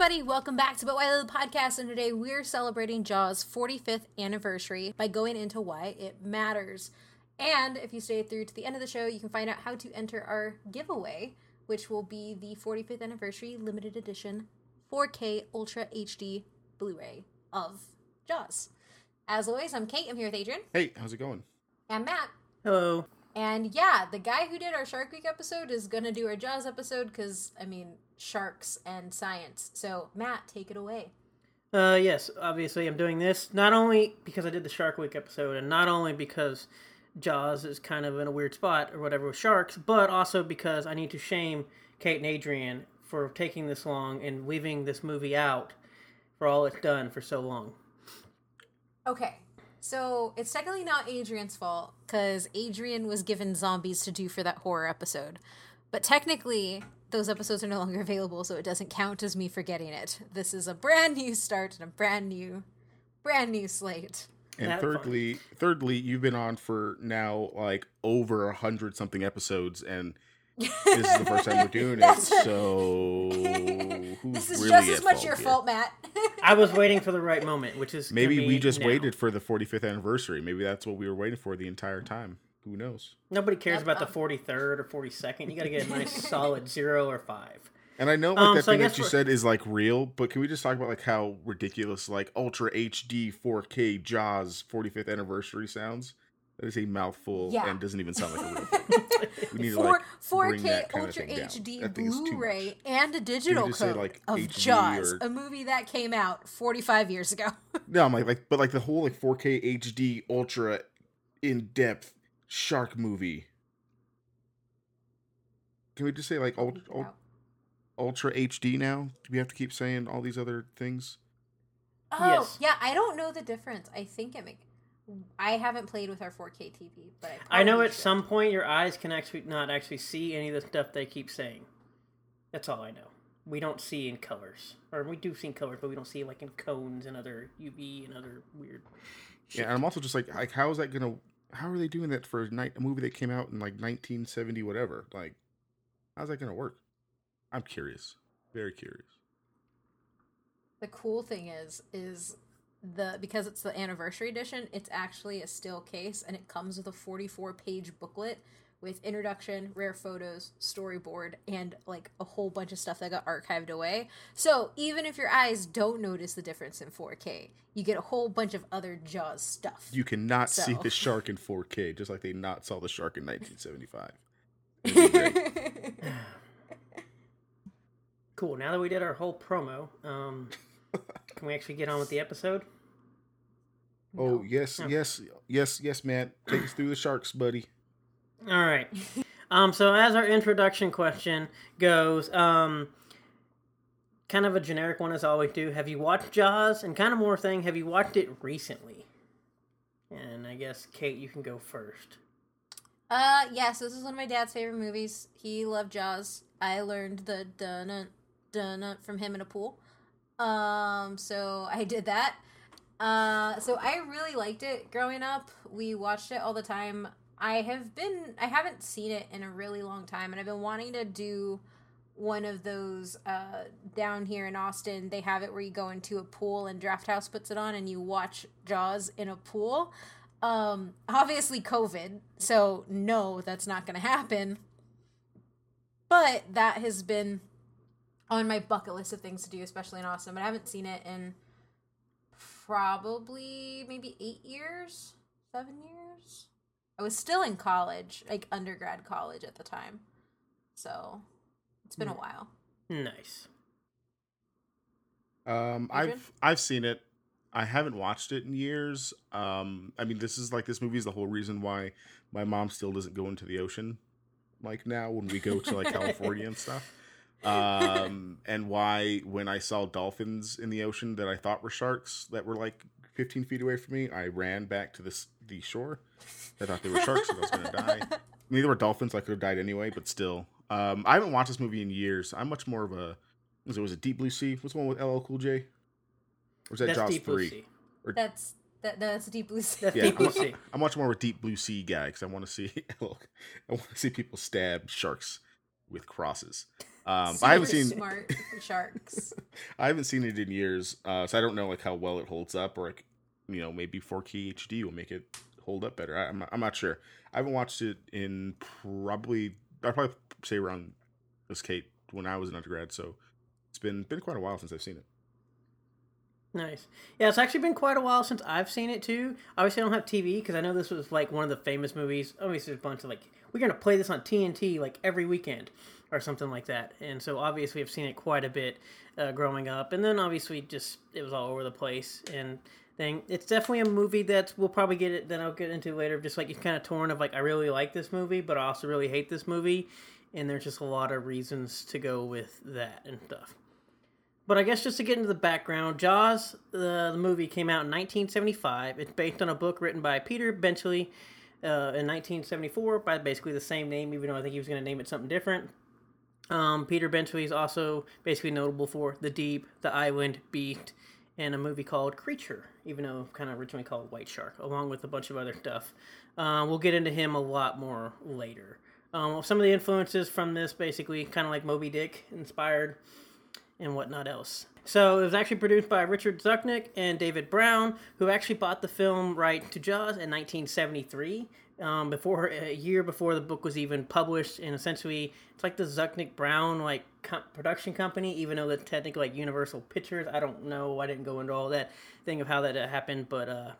everybody, welcome back to But Why the Podcast, and today we're celebrating Jaws' 45th anniversary by going into why it matters. And if you stay through to the end of the show, you can find out how to enter our giveaway, which will be the 45th anniversary limited edition 4K Ultra HD Blu-ray of Jaws. As always, I'm Kate. I'm here with Adrian Hey, how's it going? and Matt. Hello. And yeah, the guy who did our Shark Week episode is gonna do our Jaws episode because I mean sharks and science. So Matt, take it away. Uh, yes, obviously I'm doing this not only because I did the Shark Week episode, and not only because Jaws is kind of in a weird spot or whatever with sharks, but also because I need to shame Kate and Adrian for taking this long and leaving this movie out for all it's done for so long. Okay, so it's technically not Adrian's fault because Adrian was given zombies to do for that horror episode, but technically those episodes are no longer available, so it doesn't count as me forgetting it. This is a brand new start and a brand new, brand new slate. And That thirdly, thirdly, you've been on for now like over a hundred something episodes, and this is the first time we're doing it. So who's This is really just as much your here? fault, Matt. I was waiting for the right moment, which is Maybe we just now. waited for the 45th anniversary. Maybe that's what we were waiting for the entire time. Who knows? Nobody cares Yep, about the um, 43rd or 42nd. You got to get a nice solid zero or five. And I know like Um, that so thing that you we're- said is like real, but can we just talk about like how ridiculous like Ultra HD 4K Jaws 45th anniversary sounds? That is a mouthful Yeah. and doesn't even sound like a real thing. We need to Four, like bring 4K that kind of Ultra thing down. HD That thing is Blu-ray and a digital just say, like, of HD Jaws, or- a movie that came out 45 years ago. No, I'm like, like, but like the whole like 4K HD ultra in depth shark movie. Can we just say like ult, ult, ultra HD now? Do we have to keep saying all these other things? Oh, Yes. yeah, I don't know the difference. I think it make. I haven't played with our 4K TV, but I, I know at should. some point your eyes can actually not actually see any of the stuff they keep saying. That's all I know. We don't see in colors, or we do see in colors, but we don't see like in cones and other UV and other weird. Yeah, and I'm also just like, like, how is that gonna? How are they doing that for a night a movie that came out in like 1970 whatever? Like, how's that gonna work? I'm curious, very curious. The cool thing is, is the because it's the anniversary edition, it's actually a still case, and it comes with a 44 page booklet with introduction, rare photos, storyboard, and like a whole bunch of stuff that got archived away. So even if your eyes don't notice the difference in 4K, you get a whole bunch of other Jaws stuff. You cannot see the shark in 4K, just like they not saw the shark in 1975. It'd be great. Cool. Now that we did our whole promo, um, can we actually get on with the episode? Oh yes, No. yes, yes, yes, man. Take us through the sharks, buddy. All right. Um, so as our introduction question goes, um, kind of a generic one as I always do. Have you watched Jaws? And kind of more thing, have you watched it recently? And I guess Kate, you can go first. Uh, yes, this is one of my dad's favorite movies. He loved Jaws. I learned the dun dun from him in a pool. Um, so I did that. Uh, so I really liked it growing up. We watched it all the time. I have been, I haven't seen it in a really long time, and I've been wanting to do one of those uh, down here in Austin. They have it where you go into a pool and Drafthouse puts it on, and you watch Jaws in a pool. Um, obviously COVID, so no, that's not going to happen. But that has been on my bucket list of things to do, especially in Austin. But I haven't seen it in probably maybe eight years, seven years. I was still in college, like undergrad college at the time. So it's been a Hmm. while. Nice. Um, Adrian? I've I've seen it. I haven't watched it in years. Um, I mean, this is like this movie is the whole reason why my mom still doesn't go into the ocean, like now when we go to like California and stuff. Um, and why when I saw dolphins in the ocean that I thought were sharks that were like 15 feet away from me, I ran back to this the shore. I thought they were sharks and I was gonna die. I mean, they were dolphins. I could have died anyway, but still. Um, I haven't watched this movie in years. I'm much more of a was it was it Deep Blue Sea? What's the one with LL Cool J? Or was that That's Jaws Deep Blue three? Sea. That's that. That's deep blue sea. That's Yeah, Deep Blue I'm, Sea. I'm much more of a Deep Blue Sea guy because I want to see I want to see people stab sharks with crosses. Um, I haven't seen smart sharks. I haven't seen it in years, uh, so I don't know like how well it holds up, or like you know maybe 4K HD will make it hold up better. I, I'm not, I'm not sure. I haven't watched it in probably I'd probably say around this Kate when I was an undergrad, so it's been been quite a while since I've seen it. Nice. Yeah, it's actually been quite a while since I've seen it too. Obviously, I don't have TV because I know this was like one of the famous movies. Obviously, there's a bunch of like we're gonna play this on TNT like every weekend or something like that. And so obviously, I've seen it quite a bit uh, growing up. And then obviously, just it was all over the place and thing. It's definitely a movie that we'll probably get it. Then I'll get into later. Just like it's kind of torn of like I really like this movie, but I also really hate this movie. And there's just a lot of reasons to go with that and stuff. But I guess just to get into the background, Jaws, the movie came out in 1975. It's based on a book written by Peter Benchley uh, in 1974 by basically the same name, even though I think he was going to name it something different. Um, Peter Benchley is also basically notable for The Deep, The Island, Beast, and a movie called Creature, even though kind of originally called White Shark, along with a bunch of other stuff. Uh, we'll get into him a lot more later. Um, some of the influences from this basically kind of like Moby Dick inspired and whatnot else. So it was actually produced by Richard Zucknick and David Brown, who actually bought the film right to Jaws in 1973, um, before a year before the book was even published. And essentially, it's like the Zucknick Brown like production company, even though that's technically like Universal Pictures. I don't know. I didn't go into all that thing of how that happened, but uh,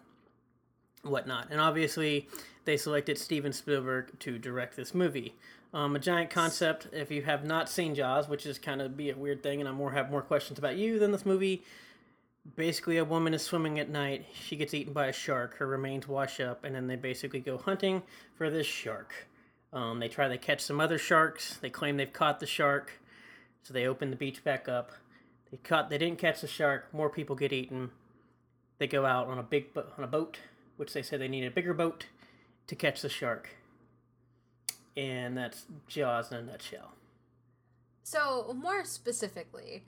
whatnot. And obviously, they selected Steven Spielberg to direct this movie. Um, a giant concept. If you have not seen Jaws, which is kind of be a weird thing, and I more have more questions about you than this movie. Basically, a woman is swimming at night. She gets eaten by a shark. Her remains wash up, and then they basically go hunting for this shark. Um, they try to catch some other sharks. They claim they've caught the shark, so they open the beach back up. They caught. They didn't catch the shark. More people get eaten. They go out on a big bo- on a boat, which they say they need a bigger boat to catch the shark and that's Jaws in a nutshell. So more specifically,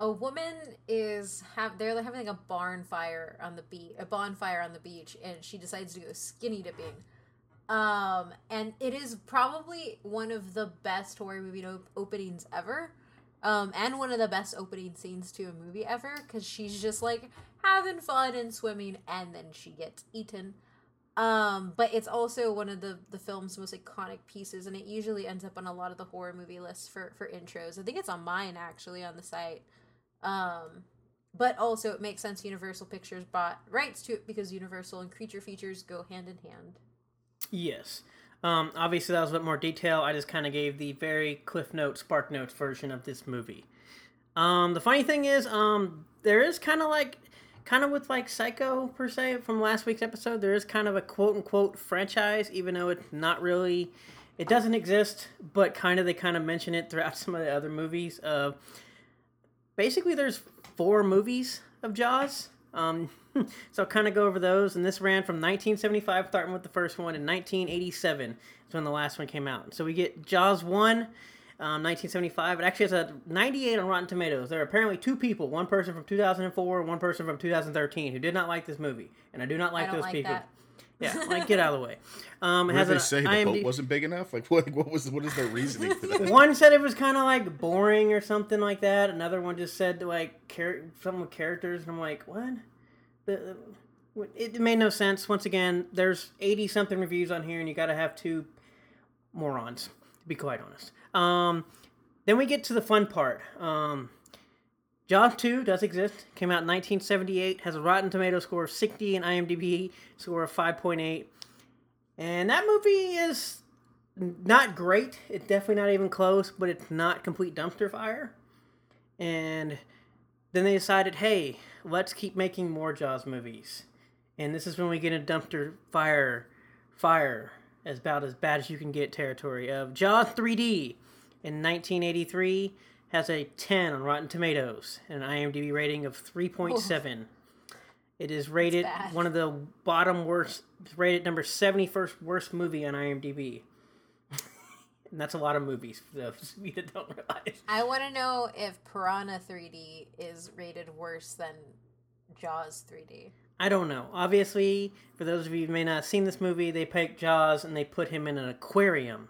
a woman is have they're having like a barn fire on the beach, a bonfire on the beach, and she decides to go skinny dipping. Um, and it is probably one of the best horror movie op- openings ever. Um, and one of the best opening scenes to a movie ever because she's just like having fun and swimming, and then she gets eaten. Um, but it's also one of the the film's most iconic pieces, and it usually ends up on a lot of the horror movie lists for for intros. I think it's on mine actually on the site. Um, but also it makes sense Universal Pictures bought rights to it because Universal and creature features go hand in hand. Yes. Um, obviously, that was a bit more detail. I just kind of gave the very Cliff Note, Spark Notes version of this movie. Um, the funny thing is, um, there is kind of like kind of with like Psycho per se from last week's episode, there is kind of a quote unquote franchise, even though it's not really, it doesn't exist, but kind of they kind of mention it throughout some of the other movies. Uh, basically, there's four movies of Jaws. Um, so I'll kind of go over those. And this ran from 1975, starting with the first one, in 1987 is when the last one came out. So we get Jaws 1, um, 1975. It actually has a 98 on Rotten Tomatoes. There are apparently two people, one person from 2004, one person from 2013, who did not like this movie, and I do not like I don't those like people. that. Yeah, like get out of the way. Um, What has did they an say? The IMD boat wasn't big enough? Like what? What was? What is their reasoning for that? one said it was kind of like boring or something like that. Another one just said like char- something with characters, and I'm like, what? The, the- it made no sense. Once again, there's 80 something reviews on here, and you got to have two morons, to be quite honest. Um, then we get to the fun part. Um, Jaws 2 does exist. Came out in 1978. Has a Rotten Tomato score of 60 and IMDb score of 5.8. And that movie is not great. It's definitely not even close, but it's not complete dumpster fire. And then they decided, hey, let's keep making more Jaws movies. And this is when we get a dumpster fire, fire, as about as bad as you can get territory of Jaws 3D in 1983 has a 10 on Rotten Tomatoes and an IMDb rating of 3.7. It is rated one of the bottom worst, rated number 71st worst movie on IMDb. and that's a lot of movies for those of you that don't realize. I want to know if Piranha 3D is rated worse than Jaws 3D. I don't know. Obviously, for those of you who may not have seen this movie, they pick Jaws and they put him in an aquarium.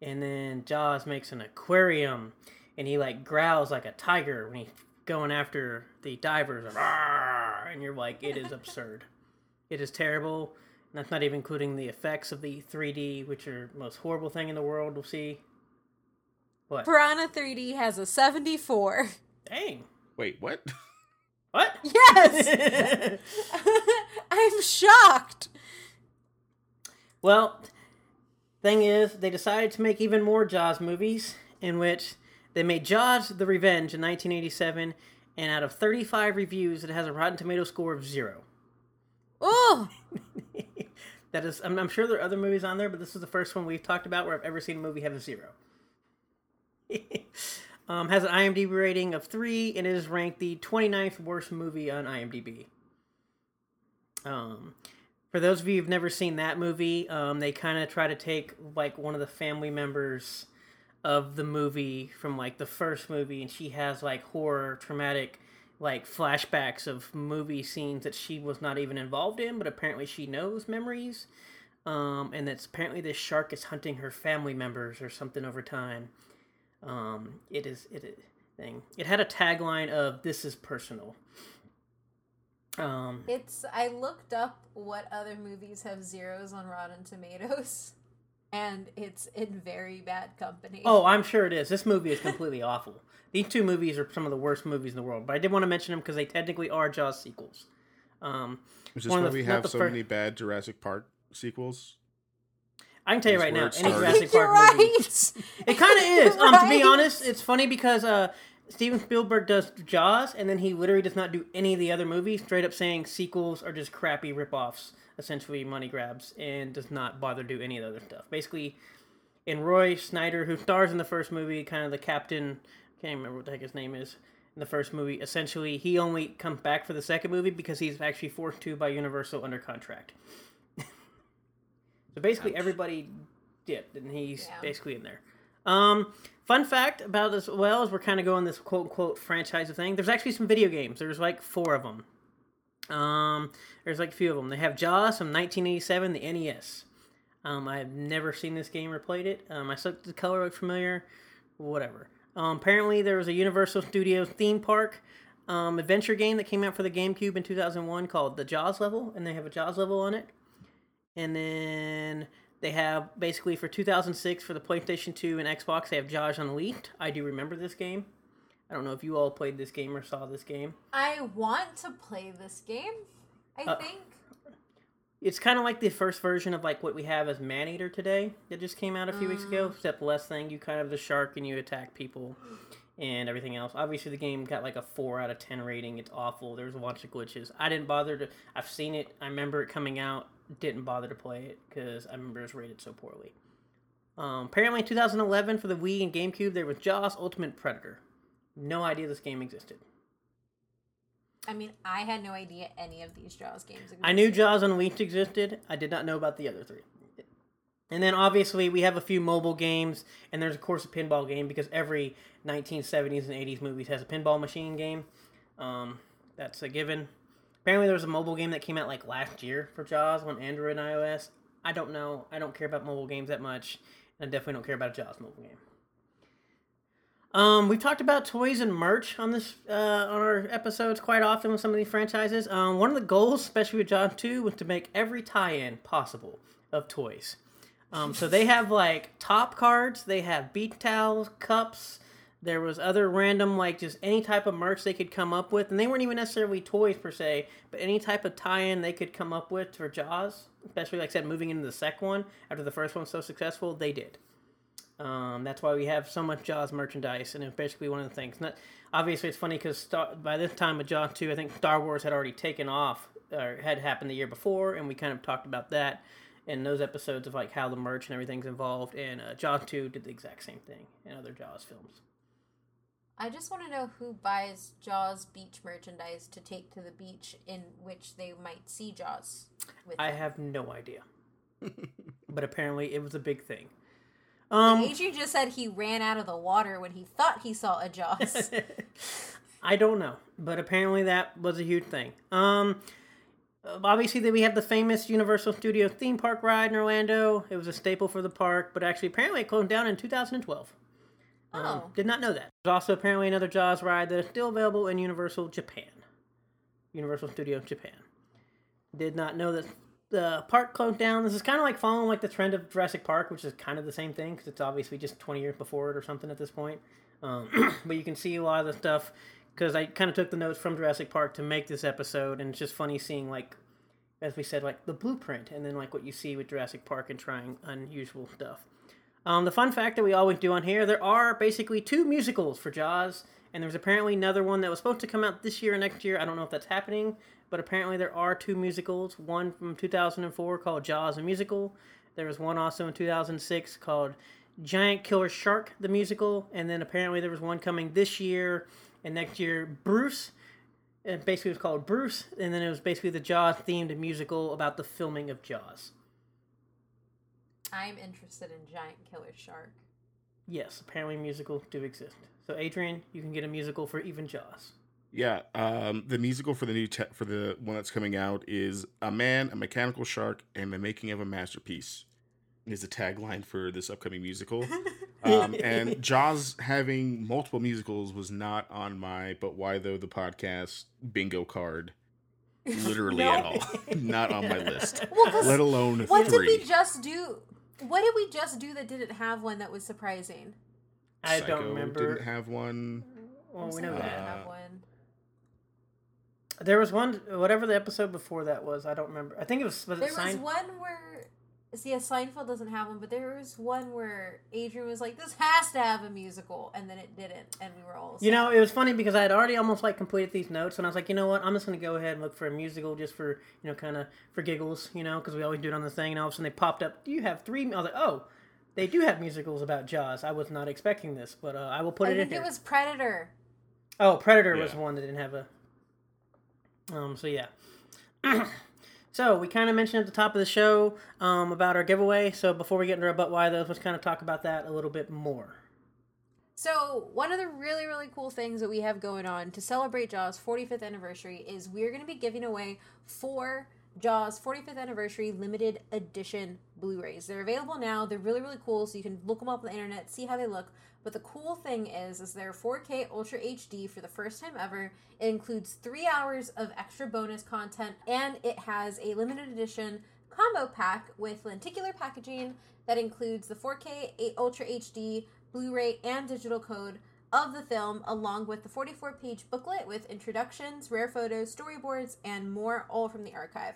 And then Jaws makes an aquarium. and he like growls like a tiger when he's going after the divers, and you're like, it is absurd. It is terrible. And that's not even including the effects of the 3D, which are the most horrible thing in the world. We'll see. What? Piranha 3D has a 74. Dang. Wait, what? What? Yes! I'm shocked. Well, thing is, they decided to make even more Jaws movies, in which they made Jaws: The Revenge in 1987, and out of 35 reviews, it has a Rotten Tomato score of zero. Oh, that is, I'm, I'm sure there are other movies on there, but this is the first one we've talked about where I've ever seen a movie have a zero. um, has an IMDb rating of three, and is ranked the 29th worst movie on IMDb. Um, for those of you who've never seen that movie, um, they kind of try to take like one of the family members of the movie from like the first movie, and she has like horror, traumatic, like flashbacks of movie scenes that she was not even involved in, but apparently she knows memories. Um, and that's apparently this shark is hunting her family members or something over time. Um, It is it thing. It had a tagline of "This is personal." Um, it's. I looked up what other movies have zeros on Rotten Tomatoes, and it's in very bad company. Oh, I'm sure it is. This movie is completely awful. These two movies are some of the worst movies in the world, but I did want to mention them because they technically are Jaws sequels. Um, Which is one why we have so fir- many bad Jurassic Park sequels. I can tell you right now, it any started. Jurassic You're Park movie, right. it kind of is. Um, to be honest, it's funny because uh, Steven Spielberg does Jaws, and then he literally does not do any of the other movies. Straight up saying sequels are just crappy rip-offs, essentially money grabs, and does not bother to do any of the other stuff. Basically, in Roy Scheider, who stars in the first movie, kind of the captain, I can't remember what the heck his name is in the first movie. Essentially, he only comes back for the second movie because he's actually forced to by Universal under contract. So basically, everybody did, and he's Yeah. basically in there. Um, fun fact about this, well, as we're kind of going this quote unquote franchise of thing. There's actually some video games. There's like four of them. Um, there's like a few of them. They have Jaws from 1987, the NES. Um, I've never seen this game or played it. Um, I saw the color looked familiar. Whatever. Um, apparently, there was a Universal Studios theme park um, adventure game that came out for the GameCube in 2001 called the Jaws level, and they have a Jaws level on it. And then they have basically for 2006 for the PlayStation 2 and Xbox, they have Jaws Unleashed. I do remember this game. I don't know if you all played this game or saw this game. I want to play this game. I Uh, think. It's kind of like the first version of like what we have as Maneater today that just came out a few weeks ago, except less thing. You kind of the shark and you attack people and everything else. Obviously, the game got like a four out of ten rating. It's awful. There's a bunch of glitches. I didn't bother to. I've seen it. I remember it coming out. Didn't bother to play it because I remember it was rated so poorly. Um, apparently, in 2011 for the Wii and GameCube, there was Jaws Ultimate Predator. No idea this game existed. I mean, I had no idea any of these Jaws games existed. I knew Jaws Unleashed existed. I did not know about the other three. And then obviously we have a few mobile games, and there's of course a pinball game because every 1970s and 80s movies has a pinball machine game. Um, that's a given. Apparently there was a mobile game that came out like last year for Jaws on Android and iOS. I don't know. I don't care about mobile games that much, and I definitely don't care about a Jaws mobile game. Um, we've talked about toys and merch on this uh, on our episodes quite often with some of these franchises. Um, one of the goals, especially with Jaws Two, was to make every tie-in possible of toys. Um, so they have like top cards, they have beach towels, cups. There was other random like just any type of merch they could come up with, and they weren't even necessarily toys per se, but any type of tie-in they could come up with for Jaws. Especially like I said, moving into the second one after the first one was so successful, they did. Um, that's why we have so much Jaws merchandise, and it's basically one of the things. Not obviously, it's funny because by this time with Jaws two, I think Star Wars had already taken off, or had happened the year before, and we kind of talked about that in those episodes of like how the merch and everything's involved. And uh, Jaws two did the exact same thing in other Jaws films. I just want to know who buys Jaws beach merchandise to take to the beach in which they might see Jaws. With I them. have no idea, but apparently it was a big thing. Um, Adrian just said he ran out of the water when he thought he saw a Jaws. I don't know, but apparently that was a huge thing. Um, obviously, that we have the famous Universal Studio theme park ride in Orlando. It was a staple for the park, but actually, apparently, it closed down in 2012. Um, Oh. Did not know that. There's also apparently another Jaws ride that is still available in Universal Japan. Universal Studio Japan. Did not know that the park closed down. This is kind of like following like the trend of Jurassic Park, which is kind of the same thing because it's obviously just 20 years before it or something at this point. Um, but you can see a lot of the stuff because I kind of took the notes from Jurassic Park to make this episode, and it's just funny seeing like, as we said, like the blueprint, and then like what you see with Jurassic Park and trying unusual stuff. Um, the fun fact that we always do on here, there are basically two musicals for Jaws, and there's apparently another one that was supposed to come out this year or next year. I don't know if that's happening, but apparently there are two musicals. One from 2004 called Jaws a Musical. There was one also in 2006 called Giant Killer Shark the Musical, and then apparently there was one coming this year and next year, Bruce. And basically it was called Bruce, and then it was basically the Jaws themed musical about the filming of Jaws. I'm interested in Giant Killer Shark. Yes, apparently musicals do exist. So Adrian, you can get a musical for even Jaws. Yeah, um, the musical for the new te- for the one that's coming out is "A Man, a Mechanical Shark, and the Making of a Masterpiece." Is the tagline for this upcoming musical, um, and Jaws having multiple musicals was not on my "But Why Though" the podcast bingo card, literally at all. not on my list, Well, 'cause let alone what did we just do? What did we just do that didn't have one that was surprising? I Psycho don't remember. Didn't have one. well, we Some know didn't have Uh, one. There was one, whatever the episode before that was. I don't remember. I think it was was There it was one where see, a Seinfeld doesn't have one, but there was one where Adrian was like, "This has to have a musical," and then it didn't, and we were all. You know, it was funny because I had already almost like completed these notes, and I was like, you know what, I'm just gonna go ahead and look for a musical just for you know, kind of for giggles, you know, because we always do it on the thing. And all of a sudden they popped up. Do you have three? I was like, oh, they do have musicals about Jaws. I was not expecting this, but uh, I will put I it in think here. it was Predator. Oh, Predator was Yeah. one that didn't have a. Um. So yeah. so we kind of mentioned at the top of the show um, about our giveaway. So before we get into our but why those, let's kind of talk about that a little bit more. So, one of the really, really cool things that we have going on to celebrate Jaws' 45th anniversary is we're going to be giving away four Jaws 45th anniversary limited edition Blu rays. They're available now. They're really, really cool, so you can look them up on the internet, see how they look. But the cool thing is, is they're 4K Ultra HD for the first time ever. It includes three hours of extra bonus content, and it has a limited edition combo pack with lenticular packaging that includes the 4K A- Ultra HD Blu-ray and digital code of the film, along with the 44-page booklet with introductions, rare photos, storyboards, and more, all from the archive.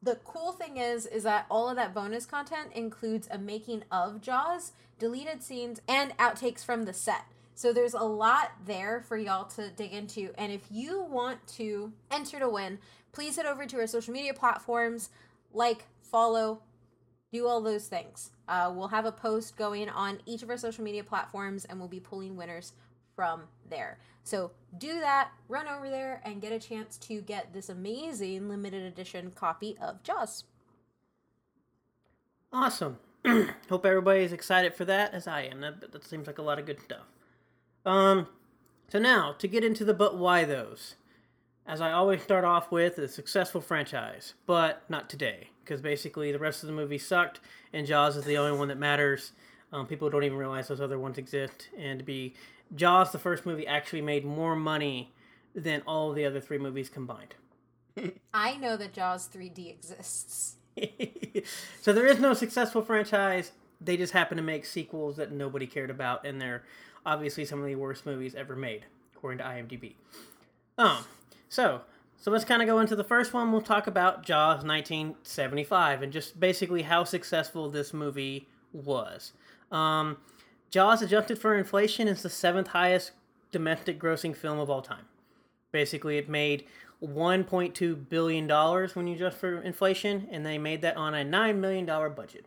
The cool thing is, is that all of that bonus content includes a making of Jaws, deleted scenes, and outtakes from the set. So there's a lot there for y'all to dig into. And if you want to enter to win, please head over to our social media platforms, like, follow, do all those things. Uh, we'll have a post going on each of our social media platforms, and we'll be pulling winners from there. So do that, run over there, and get a chance to get this amazing limited edition copy of Jaws. Awesome. Hope everybody is excited for that, as I am. That, that seems like a lot of good stuff. Um, so now to get into the but why those. As I always start off with a successful franchise, but not today, because basically the rest of the movie sucked, and Jaws is the only one that matters. Um, people don't even realize those other ones exist, and to be Jaws, the first movie, actually made more money than all the other three movies combined. I know that Jaws 3D exists. so there is no successful franchise. They just happen to make sequels that nobody cared about, and they're obviously some of the worst movies ever made, according to IMDb. Um, so so let's kind of go into the first one. We'll talk about Jaws 1975 and just basically how successful this movie was. Um, Jaws, adjusted for inflation, is the seventh highest domestic grossing film of all time. Basically, it made 1.2 billion dollars when you adjust for inflation, and they made that on a nine million dollar budget.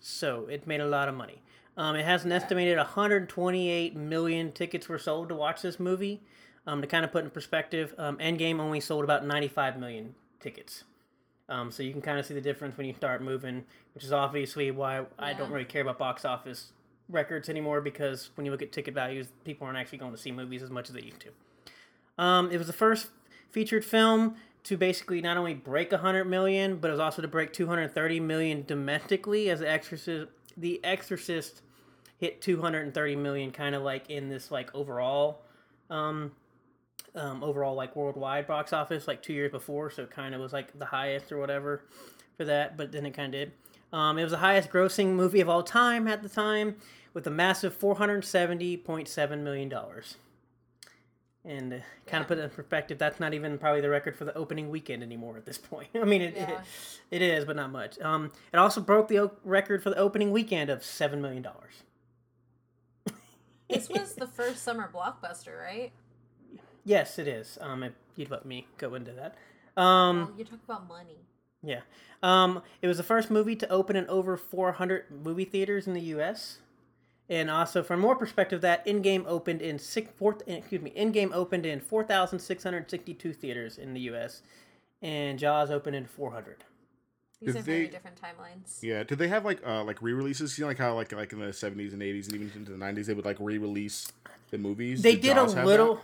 So it made a lot of money. Um, it has an estimated 128 million tickets were sold to watch this movie. Um, to kind of put in perspective, um, Endgame only sold about 95 million tickets. Um, so you can kind of see the difference when you start moving, which is obviously why I don't really care about box office records anymore because when you look at ticket values, people aren't actually going to see movies as much as they used to. Um, it was the first featured film to basically not only break 100 million, but it was also to break 230 million domestically as The Exorcist, The Exorcist hit 230 million, kind of like in this like overall, um, um, overall like worldwide box office, like two years before. So it kind of was like the highest or whatever for that. But then it kind of did. Um, it was the highest grossing movie of all time at the time, with a massive 470.7 million dollars. And uh, kind of put it in perspective, that's not even probably the record for the opening weekend anymore at this point. I mean, it, Yeah. it, it is, but not much. Um, it also broke the o- record for the opening weekend of $7 million. This was the first summer blockbuster, right? Yes, it is. Um, if you'd let me go into that. Um, well, you're talking about money. Yeah. Um, it was the first movie to open in over 400 movie theaters in the U.S. And also, for more perspective, that Endgame opened in six, four, excuse me, Endgame opened in 4,662 theaters in the U.S. And Jaws opened in 400. These Did are very different timelines. Yeah, did they have like uh like re-releases? You know, like how like like in the seventies and eighties and even into the nineties, they would like re-release the movies. They did Jaws a have little.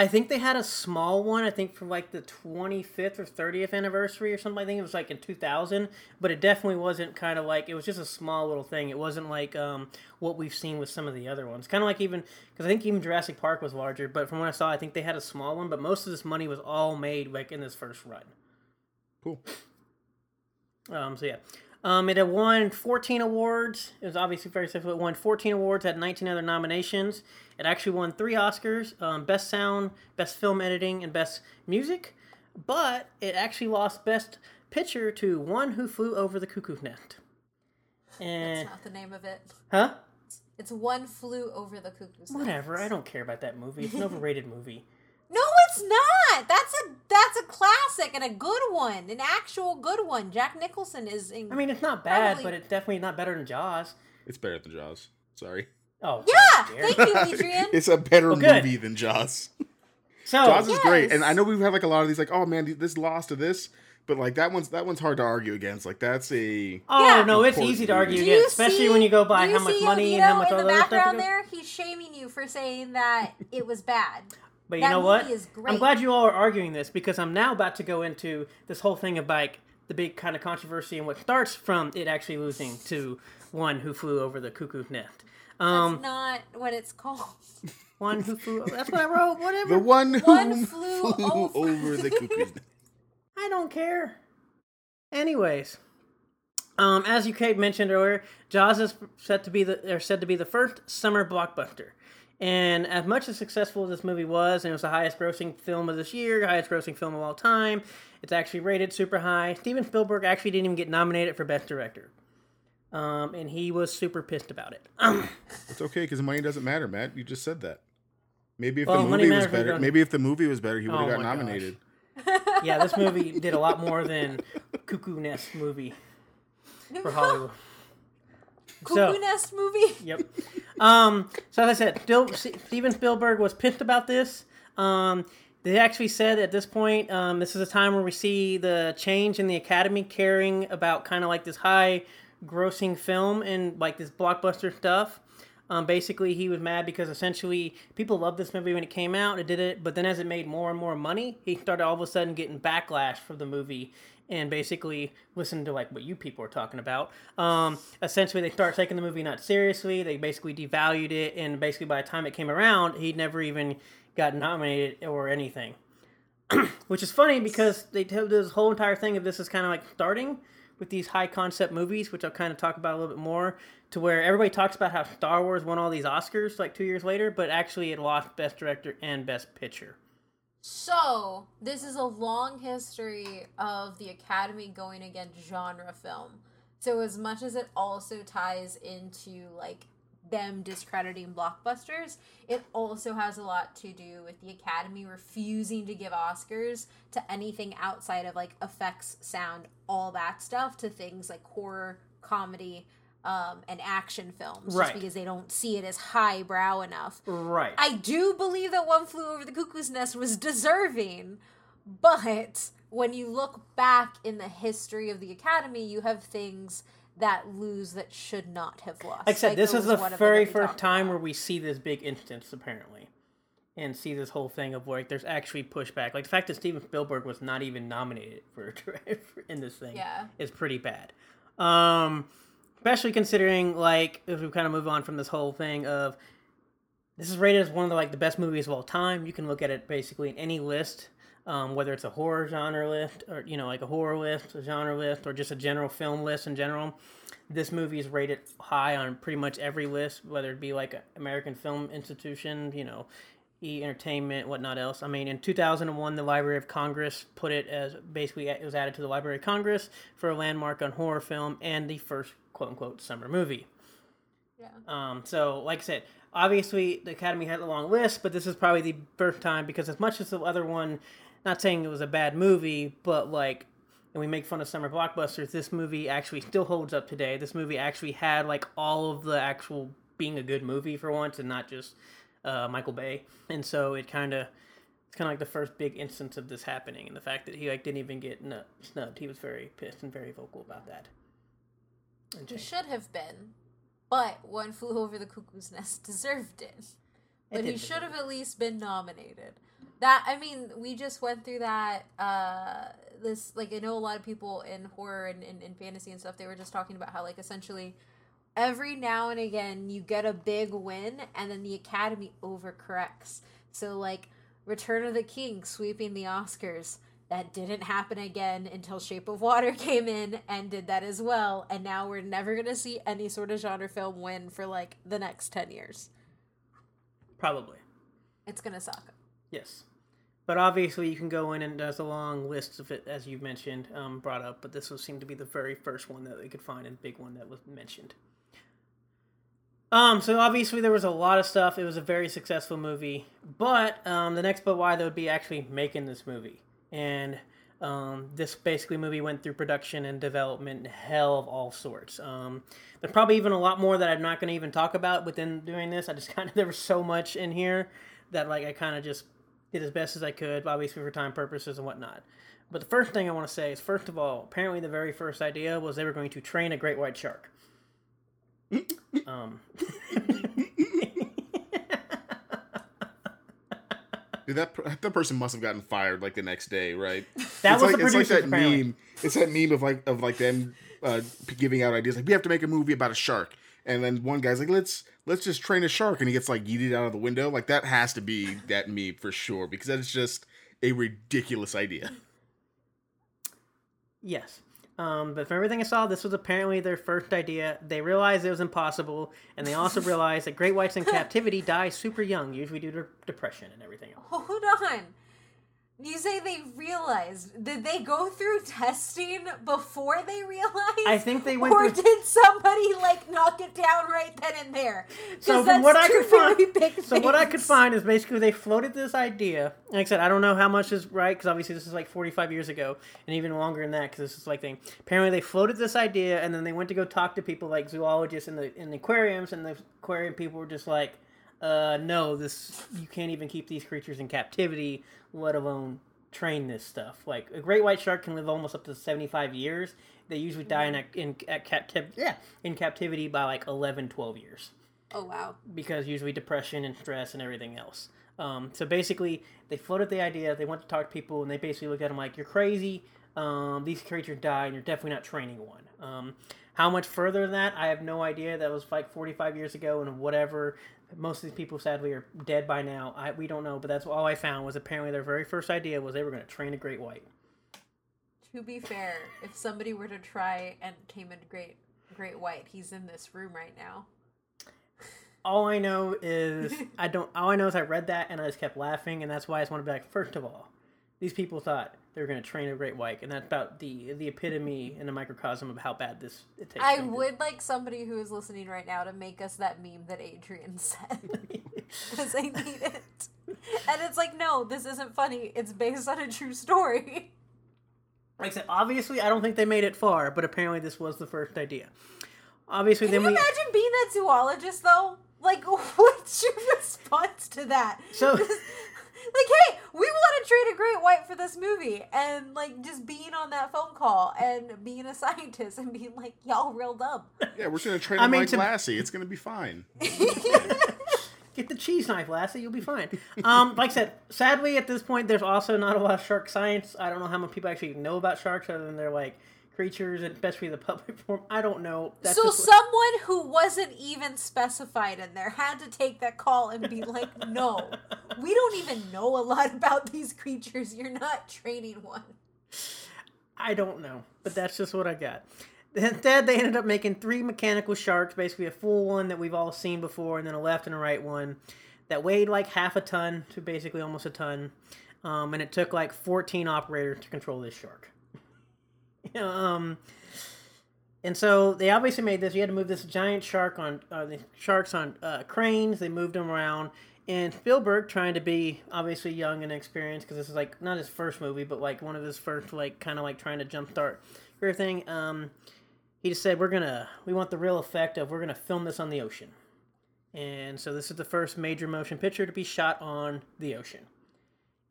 I think they had a small one. I think for like the 25th or 30th anniversary or something. I think it was like in 2000, but it definitely wasn't kind of like it was just a small little thing. It wasn't like um, what we've seen with some of the other ones. Kind of like even because I think even Jurassic Park was larger, but from what I saw, I think they had a small one. But most of this money was all made like in this first run. Cool. Um, so yeah. Um, it had won 14 awards. It was obviously very successful. It won 14 awards, had 19 other nominations. It actually won three Oscars: um, Best Sound, Best Film Editing, and Best Music. But it actually lost Best Picture to One Who Flew Over the Cuckoo's Nest. And That's not the name of it. huh? It's One Flew Over the Cuckoo's Nest. Whatever. I don't care about that movie. It's an overrated movie. No, it's not. That's a that's a classic and a good one, an actual good one. Jack Nicholson is. In- I mean, it's not bad, Probably- but it's definitely not better than Jaws. It's better than Jaws. Sorry. Oh, yeah. Thank you, Adrian. it's a better Well, movie than Jaws. So Jaws is great, and. I know we've had like a lot of these, like, oh man, this lost to this, but like that one's that one's hard to argue against. Like that's a Oh Yeah. no, it's easy to argue against, especially see- when you go by do how much see money and how much in other the stuff. background it goes- there? He's shaming you for saying that it was bad. But you That know what? movie I'm glad you all are arguing this because I'm now about to go into this whole thing of like the big kind of controversy and what starts from it actually losing to one who flew over the cuckoo's nest. Um, That's not what it's called. one who flew. That's what I wrote. Whatever. the one who One flew, flew over- over the cuckoo's nest. I don't care. Anyways, um, as you Kate mentioned earlier, Jaws is said to be the are said to be the first summer blockbuster. And as much as successful as this movie was, and it was the highest grossing film of this year, highest grossing film of all time, it's actually rated super high. Steven Spielberg actually didn't even get nominated for Best Director. Um, and he was super pissed about it. It's okay because money doesn't matter, Matt. You just said that. Maybe if Well, the movie was better, you're- maybe if the movie was better, he would have Oh got my gosh. nominated. yeah, this movie did a lot more than Cuckoo Nest movie for Hollywood. Cuckoo So- Nest movie. Yep. Um, so as I said, Still, Steven Spielberg was pissed about this. Um, they actually said at this point, um, this is a time where we see the change in the Academy caring about kind of like this high grossing film and like this blockbuster stuff. Um, basically, he was mad because essentially people loved this movie when it came out. It did it, but then as it made more and more money, he started all of a sudden getting backlash for the movie and basically listen to like what you people are talking about. Um, essentially, they start taking the movie not seriously. They basically devalued it, and basically by the time it came around, he never even got nominated or anything. Which is funny because they tell this whole entire thing of this is kind of like starting with these high concept movies, which I'll kind of talk about a little bit more, to where everybody talks about how Star Wars won all these Oscars like two years later, but actually it lost Best Director and Best Picture. So, this is a long history of the Academy going against genre film. So, as much as it also ties into like them discrediting blockbusters, it also has a lot to do with the Academy refusing to give Oscars to anything outside of like effects, sound, all that stuff, to things like horror, comedy, um, and action films, Right. just because they don't see it as highbrow enough. Right. I do believe that One Flew Over the Cuckoo's Nest was deserving, but when you look back in the history of the Academy, you have things that lose that should not have lost. Like I said, Like, this is the one of them very first time about. where we see this big instance, apparently, and see this whole thing of like there's actually pushback. Like the fact that Steven Spielberg was not even nominated for a drive in this thing Yeah. is pretty bad. Um, especially considering like if we kind of move on from this whole thing of this is rated as one of the like the best movies of all time. You can look at it basically in any list, um, whether it's a horror genre list or you know like a horror list, a genre list, or just a general film list in general. This movie is rated high on pretty much every list, whether it be like American Film Institution, you know, E Entertainment, whatnot else. I mean, in 2001, the Library of Congress put it as basically it was added to the Library of Congress for a landmark on horror film and the first quote unquote summer movie. Yeah. Um, so, like I said, obviously the Academy had a long list, but this is probably the first time because as much as the other one, not saying it was a bad movie, but like, and we make fun of summer blockbusters, this movie actually still holds up today. This movie actually had like all of the actual being a good movie for once, and not just uh, Michael Bay. And so it kind of. It's kind of like the first big instance of this happening, and the fact that he like didn't even get nu- snubbed. He was very pissed and very vocal about that. And He should have been, but One Flew Over the Cuckoo's Nest deserved it. But he should have at least been nominated. That I mean, we just went through that. Uh, this like I know a lot of people in horror and, and, and fantasy and stuff. They were just talking about how like essentially every now and again you get a big win and then the Academy overcorrects. So like Return of the King sweeping the Oscars. That didn't happen again until Shape of Water came in and did that as well. And now we're never gonna see any sort of genre film win for like the next ten years. Probably. It's gonna suck. Yes. But obviously, you can go in and there's a long list of it, as you've mentioned, um, brought up. But this was seemed to be the very first one that we could find and big one that was mentioned. Um, so obviously there was a lot of stuff. It was a very successful movie. But um, the next but why they would be actually making this movie, and um, this basically movie went through production and development hell of all sorts. Um, there's probably even a lot more that I'm not going to even talk about within doing this. I just kind of there was so much in here that like I kind of just did as best as I could, obviously for time purposes and whatnot. But the first thing I want to say is, first of all, apparently the very first idea was they were going to train a great white shark. um, Dude, that that person must have gotten fired like the next day, right? that it's was like, the it's like producers that apparently. meme. It's that meme of like of like them uh, giving out ideas like we have to make a movie about a shark, and then one guy's like let's let's just train a shark, and he gets like yeeted out of the window. Like that has to be that meme for sure because that is just a ridiculous idea. Yes. Um, but from everything I saw, this was apparently their first idea. They realized it was impossible, and they also realized that great whites in captivity die super young, usually due to depression and everything else. Hold on. You say they realized. Did they go through testing before they realized? I think they went Or through- did somebody like knock it down right then and there? So from what I could find, so what I could find is basically they floated this idea. Like I said, I don't know how much is right because obviously this is like 45 years ago, and even longer than that because this is like thing. Apparently they floated this idea, and then they went to go talk to people like zoologists in the in the aquariums, and the aquarium people were just like, uh, "No, this you can't even keep these creatures in captivity, let alone train this stuff. Like a great white shark can live almost up to 75 years. They usually die in in at captiv- yeah in captivity by like 11, 12 years." Oh wow. because usually depression and stress and everything else. Um, so basically, they floated the idea. They went to talk to people, and they basically looked at them like, "You're crazy. Um, these creatures die, and you're definitely not training one." Um, how much further than that, I have no idea. That was like 45 years ago, and whatever. Most of these people, sadly, are dead by now. I we don't know, but that's all I found was apparently their very first idea was they were going to train a great white. To be fair, if somebody were to try and came into great great white, he's in this room right now. All I know is I don't. All I know is I read that and I just kept laughing, and that's why I just want to be like, first of all, these people thought they were going to train a great white, and that's about the the epitome and the microcosm of how bad this it takes. I would like somebody who is listening right now to make us that meme that Adrian said. Because I need it. And it's like, no, this isn't funny. It's based on a true story. Like I said, obviously, I don't think they made it far, but apparently this was the first idea. Obviously, Can then you we imagine being that zoologist though? Like, what's your response to that? So- like, hey, we want to trade a great white for this movie, and like just being on that phone call and being a scientist and being like, y'all real dumb. Yeah, we're just gonna train I him mean, like to- Lassie. It's gonna be fine. get the cheese knife, Lassie. You'll be fine. Um, like I said, sadly at this point, there's also not a lot of shark science. I don't know how many people actually know about sharks, other than they're like creatures, and especially the public form. I don't know. so just what- someone who wasn't even specified in there had to take that call and be like, "No, we don't even know a lot about these creatures. You're not training one." I don't know, but that's just what I got. Instead, they ended up making three mechanical sharks, basically a full one that we've all seen before, and then a left and a right one that weighed like half a ton to basically almost a ton. Um, and it took like 14 operators to control this shark. um, and so they obviously made this. You had to move this giant shark on uh, the sharks on uh, cranes. They moved them around. And Spielberg, trying to be obviously young and experienced, because this is like not his first movie, but like one of his first, like kind of like trying to jumpstart career thing. Um, he just said, "We're gonna, we want the real effect of we're gonna film this on the ocean." And so this is the first major motion picture to be shot on the ocean.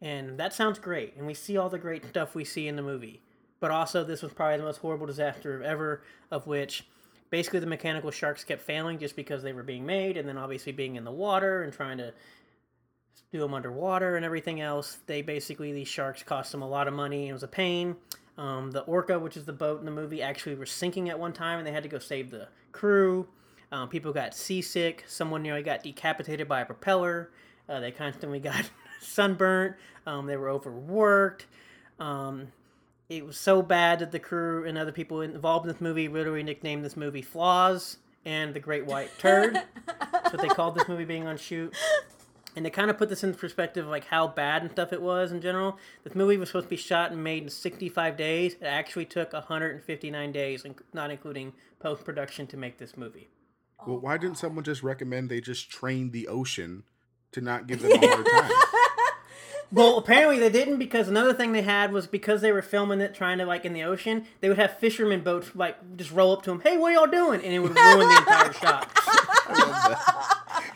And that sounds great. And we see all the great stuff we see in the movie. But also, this was probably the most horrible disaster ever, of which basically the mechanical sharks kept failing just because they were being made, and then obviously being in the water and trying to do them underwater and everything else. They basically, these sharks cost them a lot of money. It was a pain. Um, the Orca, which is the boat in the movie, actually was sinking at one time, and they had to go save the crew. Um, people got seasick. Someone nearly got decapitated by a propeller. Uh, they constantly got sunburnt. Um, they were overworked. Um, it was so bad that the crew and other people involved in this movie literally nicknamed this movie Flaws and the Great White Turd. That's what they called this movie being on shoot. And to kind of put this in perspective, like how bad and stuff it was in general, this movie was supposed to be shot and made in 65 days. It actually took 159 days, not including post production, to make this movie. Well, why didn't someone just recommend they just train the ocean to not give them a hard time? Well, apparently they didn't because another thing they had was because they were filming it, trying to like in the ocean, they would have fishermen boats like just roll up to them, "Hey, what are y'all doing?" and it would ruin the entire shot. I love that.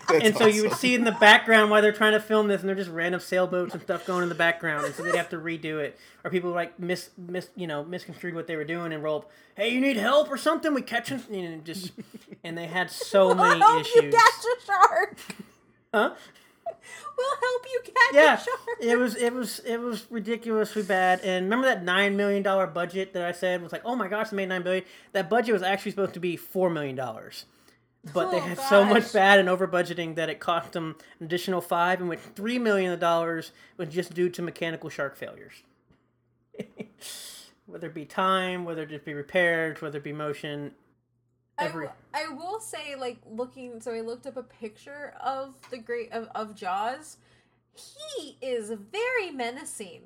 That's And so you would see in the background while they're trying to film this, and they're just random sailboats and stuff going in the background, and so they'd have to redo it, or people like mis mis you know misconstrued what they were doing and roll up, "Hey, you need help or something? We catching?" You know, just and they had so many we'll you issues. catch a shark. Huh? We'll help you catch yeah, a shark. it was it was it was ridiculously bad. And remember that nine million dollar budget that I said was like, oh my gosh, they made nine billion. That budget was actually supposed to be four million dollars, but they Oh, had so much bad and over budgeting that it cost them an additional five, and which three million dollars was just due to mechanical shark failures. whether it be time, whether it just be repairs, whether it be motion. I Every w- I will say, like looking. So I looked up a picture of the great of, of Jaws. He is very menacing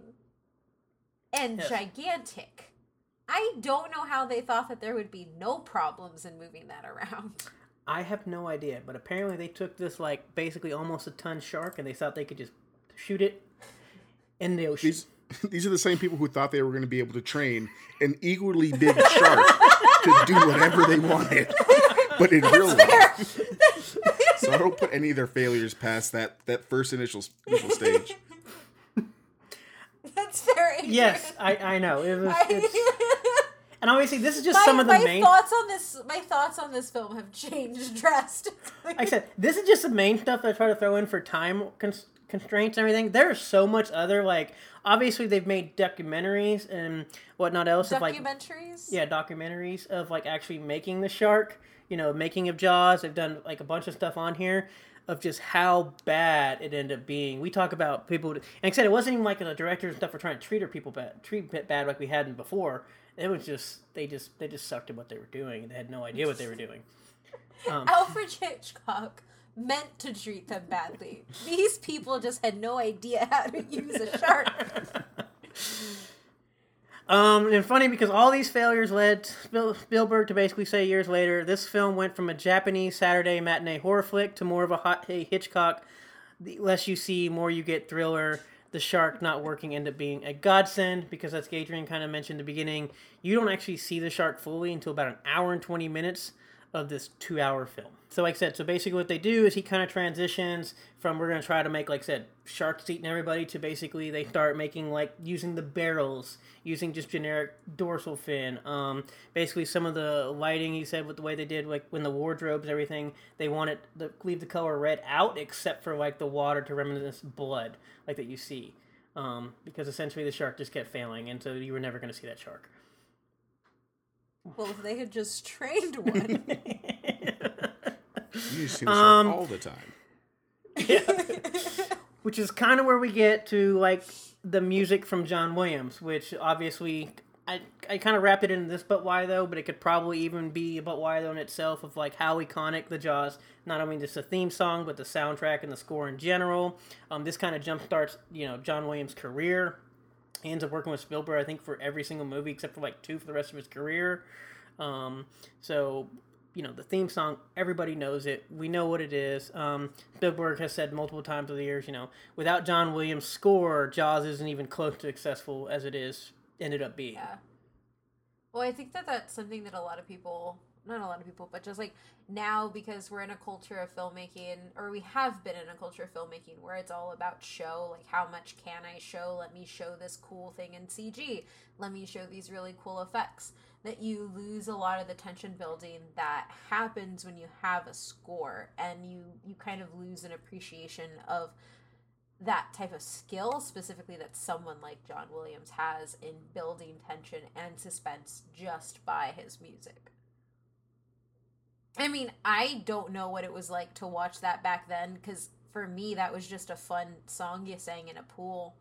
and Yes. gigantic. I don't know how they thought that there would be no problems in moving that around. I have no idea, but apparently they took this like basically almost a ton shark and they thought they could just shoot it in the ocean. These these are the same people who thought they were going to be able to train an equally big shark to do whatever they wanted, but in real life. So I don't put any of their failures past that that first initial initial stage. That's very Yes, I, I know. It was, I, and obviously this is just my, some of the my main. thoughts on this. My thoughts on this film have changed drastically. Like I said, this is just the main stuff I try to throw in for time cons- constraints and everything. There's so much other like. Obviously, they've made documentaries and whatnot else of like Documentaries. yeah documentaries of like actually making the shark. You know, making of Jaws. They've done like a bunch of stuff on here of just how bad it ended up being. We talk about people, and like I said, it wasn't even like the directors and stuff were trying to treat our people bad, treat bad like we hadn't before. It was just they just they just sucked at what they were doing and they had no idea what they were doing. Alfred Hitchcock meant to treat them badly. These people just had no idea how to use a shark. Um, and funny because all these failures led Spiel- Spielberg to basically say years later, this film went from a Japanese Saturday matinee horror flick to more of a hot a Hitchcock. The less you see, more you get thriller. The shark not working end up being a godsend because, that's Adrian kind of mentioned the beginning, you don't actually see the shark fully until about an hour and 20 minutes of this two hour film. So, like I said, so basically what they do is he kind of transitions from we're going to try to make, like I said, sharks eating everybody to basically they start making like using the barrels, using just generic dorsal fin. Um, basically, some of the lighting he said with the way they did, like when the wardrobes, everything, they wanted to leave the color red out except for like the water to reminisce blood, like that you see. Um, because essentially the shark just kept failing, and so you were never going to see that shark. Well, if they had just trained one. You just see Um, all the time. which is kind of where we get to like the music from John Williams, which obviously I I kind of wrapped it into this, but why though? But it could probably even be about why though in itself of like how iconic the Jaws, not only just the theme song, but the soundtrack and the score in general. Um, this kind of jumpstarts you know John Williams' career. He ends up working with Spielberg, I think, for every single movie except for like two for the rest of his career. Um, so you know the theme song everybody knows it we know what it is um, spielberg has said multiple times over the years you know without john williams score jaws isn't even close to successful as it is ended up being Yeah. Well, I think that that's something that a lot of people, not a lot of people, but just like now because we're in a culture of filmmaking, or we have been in a culture of filmmaking where it's all about show. Like, how much can I show? Let me show this cool thing in CG. Let me show these really cool effects. That you lose a lot of the tension building that happens when you have a score, and you you kind of lose an appreciation of that type of skill specifically that someone like John Williams has in building tension and suspense just by his music. I mean, I don't know what it was like to watch that back then cuz for me that was just a fun song you sang in a pool.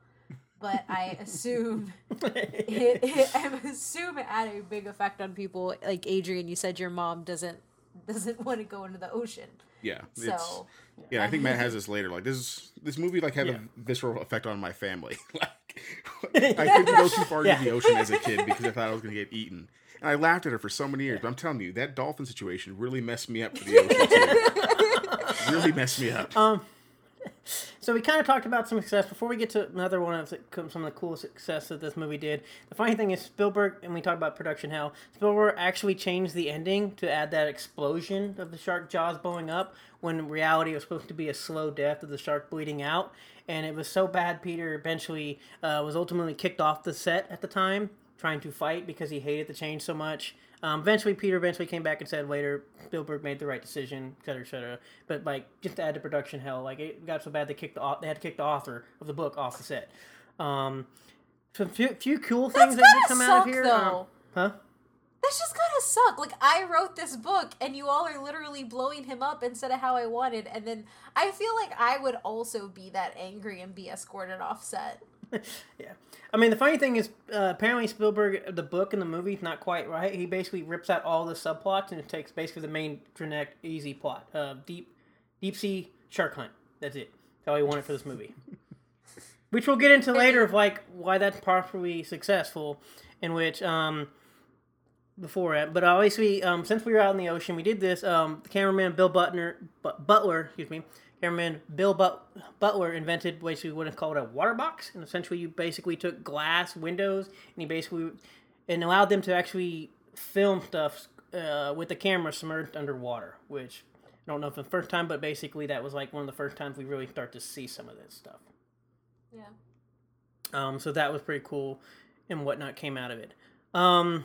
But I assume it, it I assume it had a big effect on people like Adrian you said your mom doesn't doesn't want to go into the ocean. Yeah. It's, So yeah, I think Matt has this later. Like this, this movie like had Yeah. a visceral effect on my family. like I couldn't go too far Yeah. into the ocean as a kid because I thought I was going to get eaten. And I laughed at her for so many years. But I'm telling you, that dolphin situation really messed me up for the ocean really messed me up. Um, so we kind of talked about some success before we get to another one of the, some of the cool success that this movie did. The funny thing is Spielberg, and we talked about production hell. Spielberg actually changed the ending to add that explosion of the shark jaws blowing up when in reality it was supposed to be a slow death of the shark bleeding out. And it was so bad, Peter eventually uh, was ultimately kicked off the set at the time, trying to fight because he hated the change so much. Um, eventually, Peter eventually came back and said later Spielberg made the right decision, et cetera, et cetera. But like just to add to production hell, like it got so bad they kicked the they had to kick the author of the book off the set. Um, so few, few cool things That's that did come suck, out of here. um, huh? That's just gotta suck. Like I wrote this book, and you all are literally blowing him up instead of how I wanted, and then I feel like I would also be that angry and be escorted off set. Yeah. I mean, the funny thing is, uh, apparently Spielberg, the book and the movie, is not quite right. He basically rips out all the subplots and it takes basically the main Drenek easy plot. Uh, deep, deep sea shark hunt. That's it. That's all he wanted for this movie. which we'll get into later of like why that's partially successful, in which um, before it. But obviously, um, since we were out in the ocean, we did this. Um, the cameraman Bill Butler, but Butler, excuse me, cameraman Bill But- Butler invented basically what is called a water box, and essentially you basically took glass windows and he basically and allowed them to actually film stuff uh, with the camera submerged underwater, which. I don't know if it's the first time, but basically that was like one of the first times we really start to see some of this stuff. Yeah. Um, so that was pretty cool, and whatnot came out of it. Um,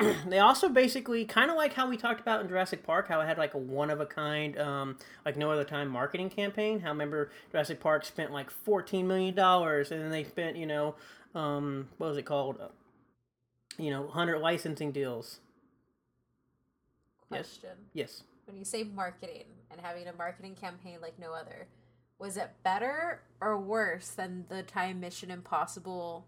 they also basically kind of like how we talked about in Jurassic Park, how it had like a one of a kind, um, like no other time marketing campaign. How remember Jurassic Park spent like fourteen million dollars, and then they spent you know, um, what was it called? Uh, you know, hundred licensing deals. Yes. Question: Yes. When you say marketing and having a marketing campaign like no other, was it better or worse than the time Mission Impossible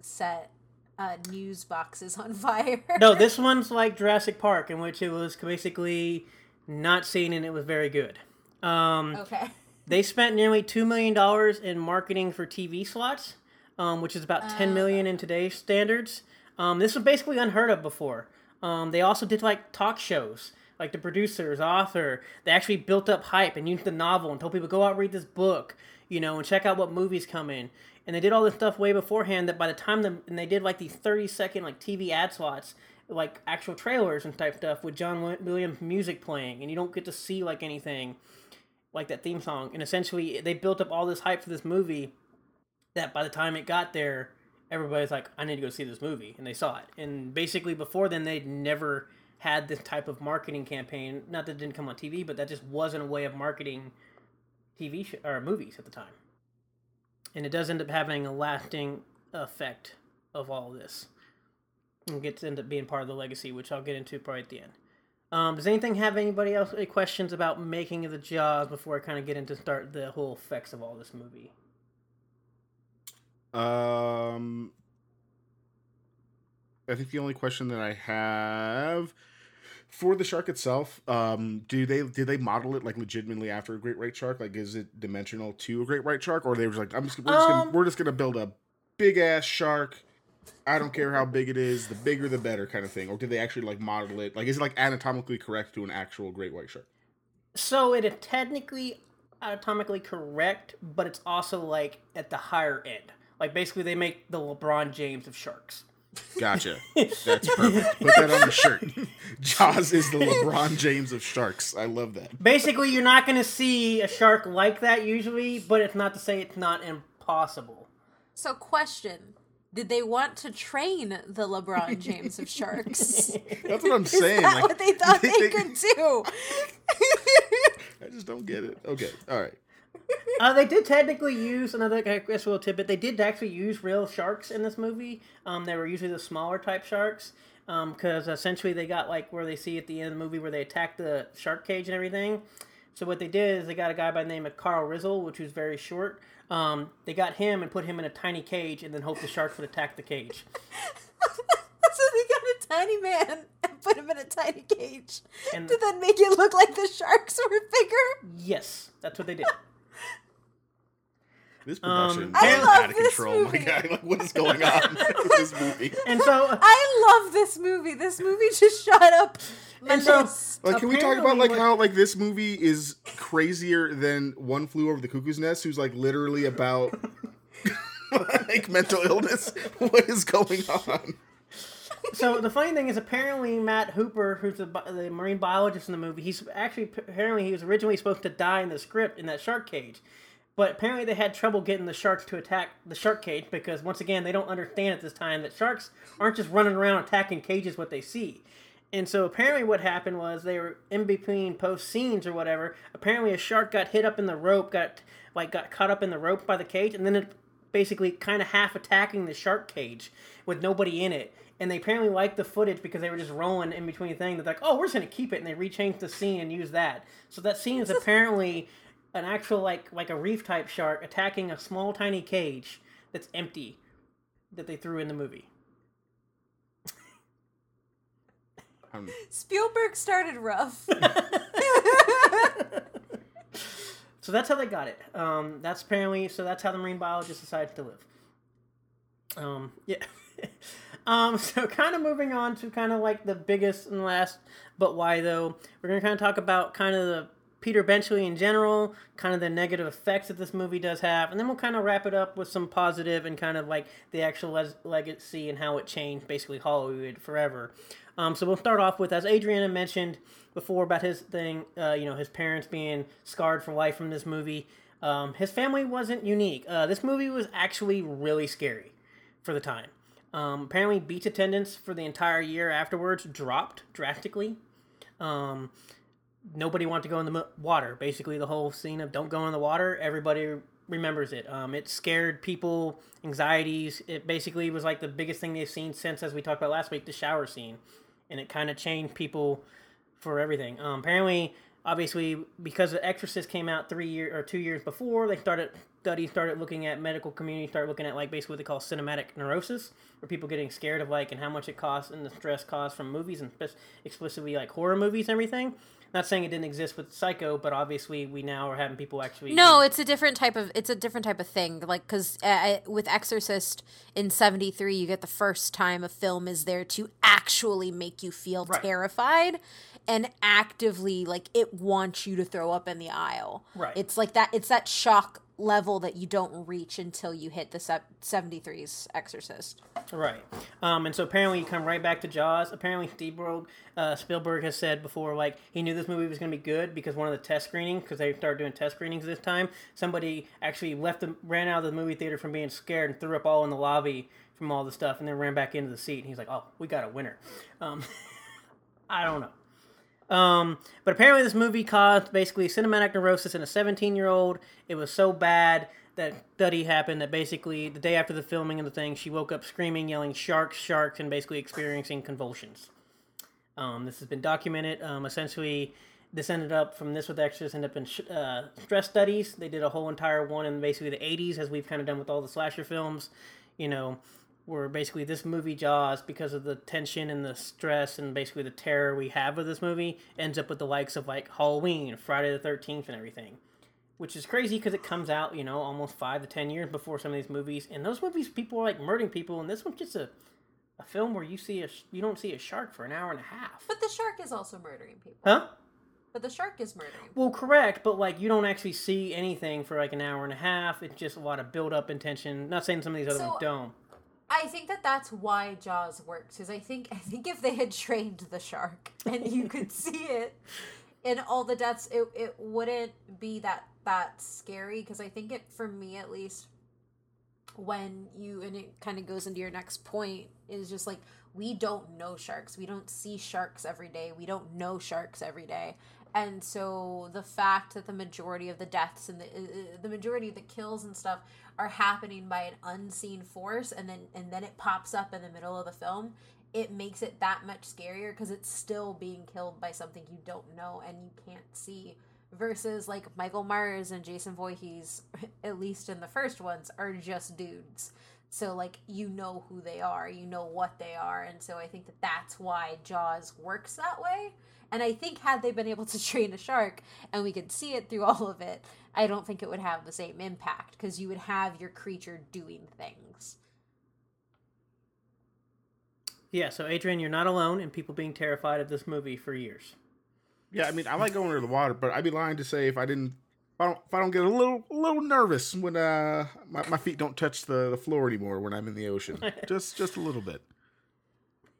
set uh, news boxes on fire? No, this one's like Jurassic Park, in which it was basically not seen and it was very good. Um, okay. They spent nearly two million dollars in marketing for TV slots, um, which is about ten million in today's standards. Um, this was basically unheard of before. Um, they also did like talk shows, like the producers, author. They actually built up hype and used the novel and told people go out and read this book, you know, and check out what movies come in. And they did all this stuff way beforehand. That by the time the, and they did like these thirty second like TV ad slots, like actual trailers and type stuff with John Williams music playing, and you don't get to see like anything like that theme song. And essentially, they built up all this hype for this movie that by the time it got there, everybody's like, I need to go see this movie. And they saw it. And basically, before then, they'd never had this type of marketing campaign. Not that it didn't come on TV, but that just wasn't a way of marketing TV sh- or movies at the time. And it does end up having a lasting effect of all of this. and gets end up being part of the legacy, which I'll get into probably at the end. Um, does anything have anybody else any questions about making of the Jaws before I kind of get into start the whole effects of all this movie? Um, I think the only question that I have for the shark itself, um, do they did they model it like legitimately after a great white shark? Like, is it dimensional to a great white shark, or they were like, I'm just we're just, gonna, Um, we're just gonna build a big ass shark. I don't care how big it is, the bigger the better, kind of thing. Or did they actually like model it? Like, is it like anatomically correct to an actual great white shark? So it is technically anatomically correct, but it's also like at the higher end. Like basically, they make the LeBron James of sharks. Gotcha. That's perfect. Put that on the shirt. Jaws is the LeBron James of sharks. I love that. Basically, you're not going to see a shark like that usually, but it's not to say it's not impossible. So, question: Did they want to train the LeBron James of sharks? That's what I'm Is saying. that like, what they thought they, could do? I just don't get it. Okay. All right. Uh, they did technically use another, I guess, little tidbit. They did actually use real sharks in this movie. Um, they were usually the smaller type sharks, because essentially they got like where they see at the end of the movie where they attack the shark cage and everything. So what they did is they got a guy by the name of Carl Rizzo, which was very short. Um, they got him and put him in a tiny cage, and then hope the sharks would attack the cage. so they got a tiny man and put him in a tiny cage And- to then make it look like the sharks were bigger. Yes, that's what they did. This Um, production I is love out of this control. My movie. God, like, what is going on with this movie? And so I love this movie. This movie just shot up. And so- Like, can we talk about like what- how like this movie is crazier than One Flew Over the Cuckoo's Nest, who's like literally about like mental illness? What is going on? so the funny thing is, apparently Matt Hooper, who's the, the marine biologist in the movie, he's actually apparently he was originally supposed to die in the script in that shark cage, but apparently they had trouble getting the sharks to attack the shark cage because once again they don't understand at this time that sharks aren't just running around attacking cages what they see. And so apparently what happened was they were in between post scenes or whatever. Apparently a shark got hit up in the rope, got like got caught up in the rope by the cage, and then it basically kind of half attacking the shark cage with nobody in it. And they apparently liked the footage because they were just rolling in between things. They're like, "Oh, we're just gonna keep it," and they rechanged the scene and used that. So that scene is apparently an actual like like a reef type shark attacking a small tiny cage that's empty that they threw in the movie. Um, Spielberg started rough. So that's how they got it. Um, that's apparently so that's how the marine biologist decided to live. Um, yeah. um, so kind of moving on to kind of like the biggest and last, but why though? We're gonna kind of talk about kind of the Peter Benchley in general, kind of the negative effects that this movie does have, and then we'll kind of wrap it up with some positive and kind of like the actual legacy and how it changed basically Hollywood forever. Um, so we'll start off with, as Adriana mentioned before about his thing, uh, you know, his parents being scarred for life from this movie. Um, his family wasn't unique. Uh, this movie was actually really scary for the time. Um, apparently, beach attendance for the entire year afterwards dropped drastically. Um, nobody wanted to go in the water. Basically, the whole scene of "don't go in the water." Everybody remembers it. Um, it scared people, anxieties. It basically was like the biggest thing they've seen since, as we talked about last week, the shower scene, and it kind of changed people for everything. Um, apparently, obviously, because The Exorcist came out three year or two years before, they started studies started looking at medical community, started looking at like basically what they call cinematic neurosis, where people getting scared of like and how much it costs and the stress caused from movies and explicitly like horror movies and everything. Not saying it didn't exist with Psycho, but obviously we now are having people actually. No, it's a different type of it's a different type of thing. Like because uh, with Exorcist in '73, you get the first time a film is there to actually make you feel Right. terrified and actively like it wants you to throw up in the aisle. Right. It's like that. It's that shock level that you don't reach until you hit the se- 73's Exorcist. Right. Um, and so apparently you come right back to Jaws. Apparently Spielberg, uh, Spielberg has said before, like, he knew this movie was going to be good because one of the test screenings, because they started doing test screenings this time, somebody actually left the, ran out of the movie theater from being scared and threw up all in the lobby from all the stuff and then ran back into the seat. And he's like, oh, we got a winner. Um, I don't know. Um, but apparently, this movie caused basically cinematic neurosis in a 17 year old. It was so bad that study happened that basically the day after the filming of the thing, she woke up screaming, yelling "sharks, sharks," and basically experiencing convulsions. Um, this has been documented. Um, essentially, this ended up from this with extras ended up in sh- uh, stress studies. They did a whole entire one in basically the '80s, as we've kind of done with all the slasher films. You know, where basically this movie Jaws, because of the tension and the stress and basically the terror we have with this movie, ends up with the likes of like Halloween, Friday the Thirteenth, and everything which is crazy because it comes out, you know, almost five to ten years before some of these movies. And those movies, people are like murdering people, and this one's just a, a film where you see a you don't see a shark for an hour and a half. But the shark is also murdering people. Huh? But the shark is murdering. Well, correct, but like you don't actually see anything for like an hour and a half. It's just a lot of build up and tension. Not saying some of these other So- ones don't. I think that that's why Jaws works. Because I think I think if they had trained the shark and you could see it in all the deaths, it it wouldn't be that that scary. Because I think it, for me at least, when you and it kind of goes into your next point is just like we don't know sharks. We don't see sharks every day. We don't know sharks every day. And so the fact that the majority of the deaths and the uh, the majority of the kills and stuff are happening by an unseen force and then and then it pops up in the middle of the film, it makes it that much scarier because it's still being killed by something you don't know and you can't see versus like Michael Myers and Jason Voorhees at least in the first ones are just dudes. So like you know who they are, you know what they are, and so I think that that's why Jaws works that way. And I think had they been able to train a shark and we could see it through all of it, I don't think it would have the same impact because you would have your creature doing things. Yeah. So Adrian, you're not alone in people being terrified of this movie for years. Yeah, I mean, I like going under the water, but I'd be lying to say if I didn't, if I don't, if I don't get a little, a little nervous when uh my, my feet don't touch the, the floor anymore when I'm in the ocean, just just a little bit.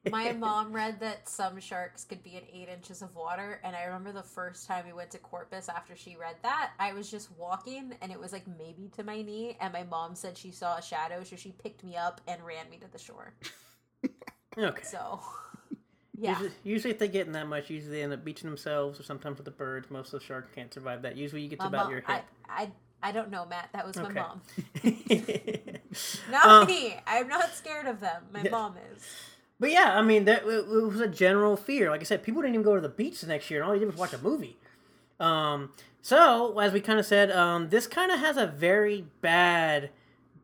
My mom read that some sharks could be in eight inches of water, and I remember the first time we went to Corpus after she read that, I was just walking, and it was like maybe to my knee, and my mom said she saw a shadow, so she picked me up and ran me to the shore. Okay. So, yeah, Usually, usually, if they get in that much, usually they end up beaching themselves, or sometimes with the birds. Most of the sharks can't survive that. Usually, you get to My about mom- your I, hip. I, I don't know, Matt. That was my Okay. mom. Not Uh, me. I'm not scared of them. My Yeah. mom is. But yeah, I mean, that it, it was a general fear. Like I said, people didn't even go to the beach the next year, and all they did was watch a movie. Um, so as we kind of said, um, this kind of has a very bad,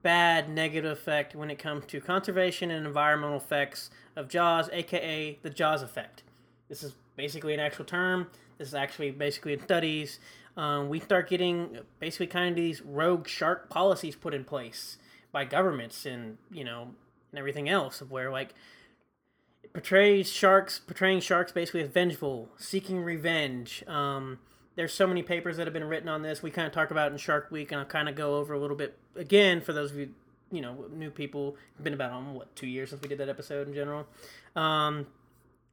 bad negative effect when it comes to conservation and environmental effects of Jaws, aka the Jaws effect. This is basically an actual term. This is actually basically in studies. Um, we start getting basically kind of these rogue shark policies put in place by governments and you know and everything else of where like it portrays sharks portraying sharks basically as vengeful seeking revenge. Um, there's so many papers that have been written on this. We kind of talk about in shark week and i'll kind of go over a little bit again for those of you you know new people. It's been about um, what two years since we did that episode in general. Um,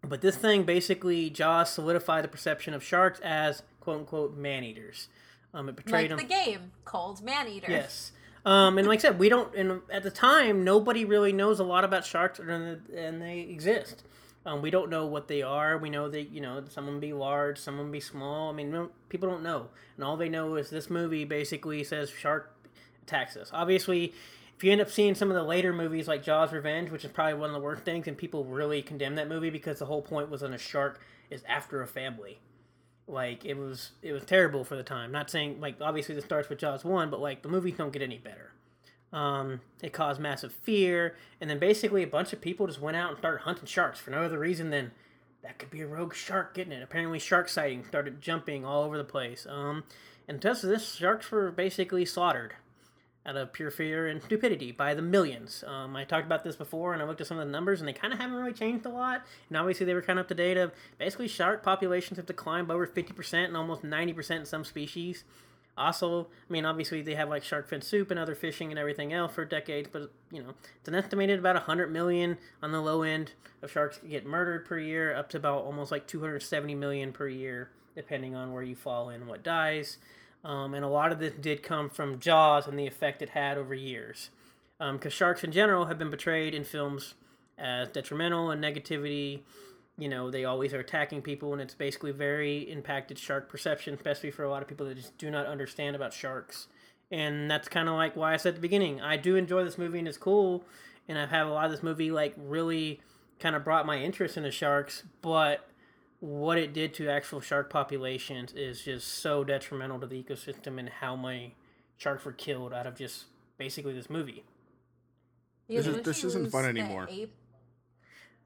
but this thing basically jaws solidified the perception of sharks as quote unquote man eaters um, it portrayed Like them the game called Maneater. Yes. Um, and like I said, we don't. And at the time, nobody really knows a lot about sharks, and, and they exist. Um, we don't know what they are. We know that you know some of them be large, some of them be small. I mean, no, people don't know, and all they know is this movie basically says shark attacks us. Obviously, if you end up seeing some of the later movies like Jaws: Revenge, which is probably one of the worst things, and people really condemn that movie because the whole point was on a shark is after a family like it was it was terrible for the time. Not saying like obviously this starts with jaws 1 but like the movies don't get any better. Um, it caused massive fear and then basically a bunch of people just went out and started hunting sharks for no other reason than that could be a rogue shark getting it. Apparently shark sightings started jumping all over the place. Um, and because this sharks were basically slaughtered out of pure fear and stupidity by the millions. Um, I talked about this before, and I looked at some of the numbers, and they kind of haven't really changed a lot. And obviously, they were kind of up to date. Of basically, shark populations have declined by over fifty percent and almost ninety percent in some species. Also, I mean, obviously, they have like shark fin soup and other fishing and everything else for decades, but you know, it's an estimated about hundred million on the low end of sharks get murdered per year, up to about almost like two hundred seventy million per year, depending on where you fall in what dies. Um, and a lot of this did come from Jaws and the effect it had over years. Because sharks in general have been portrayed in films as detrimental and negativity. You know, they always are attacking people, and it's basically very impacted shark perception, especially for a lot of people that just do not understand about sharks and that's kind of like why I said at the beginning I do enjoy this movie and it's cool, and I've had a lot of this movie like really kind of brought my interest in the sharks, but what it did to actual shark populations is just so detrimental to the ecosystem and how many sharks were killed out of just basically this movie. Yeah, This is- didn't this isn't fun anymore. ape?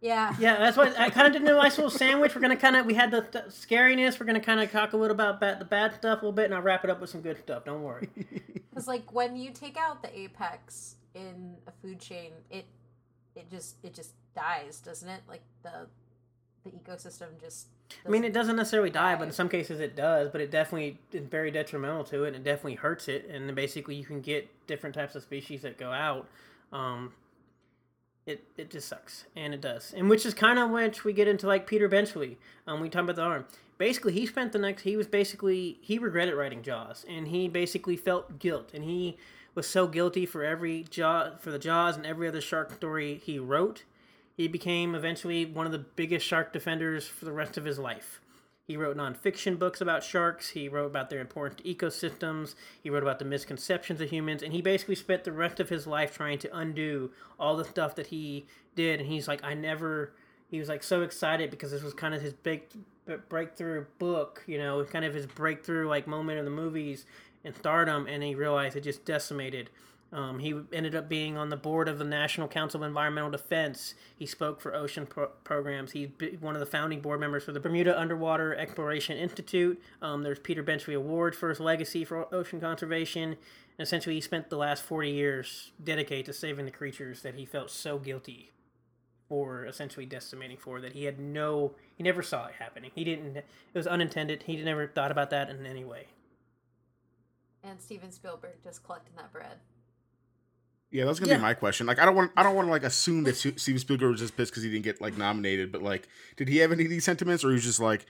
Yeah. Yeah, that's why I kind of did a nice little sandwich. We're gonna kind of we had the th- scariness. We're gonna kind of talk a little about bad, the bad stuff a little bit, and I'll wrap it up with some good stuff. Don't worry. Because like when you take out the apex in a food chain, it it just it just dies, doesn't it? Like the the ecosystem just. I mean, it doesn't- necessarily die, but in some cases it does. But it definitely is very detrimental to it, and it definitely hurts it. And then basically, you can get different types of species that go out. Um, it it just sucks, and it does, and which is kind of which we get into like Peter Benchley. Um, we talk about the arm. Basically, he spent the next. He was basically he regretted writing Jaws, and he basically felt guilt, and he was so guilty for every jaw for the Jaws and every other shark story he wrote. He became eventually one of the biggest shark defenders for the rest of his life. He wrote nonfiction books about sharks. He wrote about their important ecosystems. He wrote about the misconceptions of humans. And he basically spent the rest of his life trying to undo all the stuff that he did. And he's like, I never. He was like so excited because this was kind of his big breakthrough book, you know, kind of his breakthrough like moment in the movies and stardom. And he realized it just decimated. Um, he ended up being on the board of the National Council of Environmental Defense. He spoke for ocean pro- programs. He's one of the founding board members for the Bermuda Underwater Exploration Institute. Um, there's Peter Benchley Award for his legacy for ocean conservation. And essentially, he spent the last 40 years dedicated to saving the creatures that he felt so guilty for essentially decimating for that he had no he never saw it happening he didn't it was unintended he never thought about that in any way And Steven Spielberg just collecting that bread. Yeah, that's gonna Yeah. be my question. Like, I don't want, I don't want to like assume that Steven Spielberg was just pissed because he didn't get like nominated. But like, did he have any of these sentiments, or he was just like,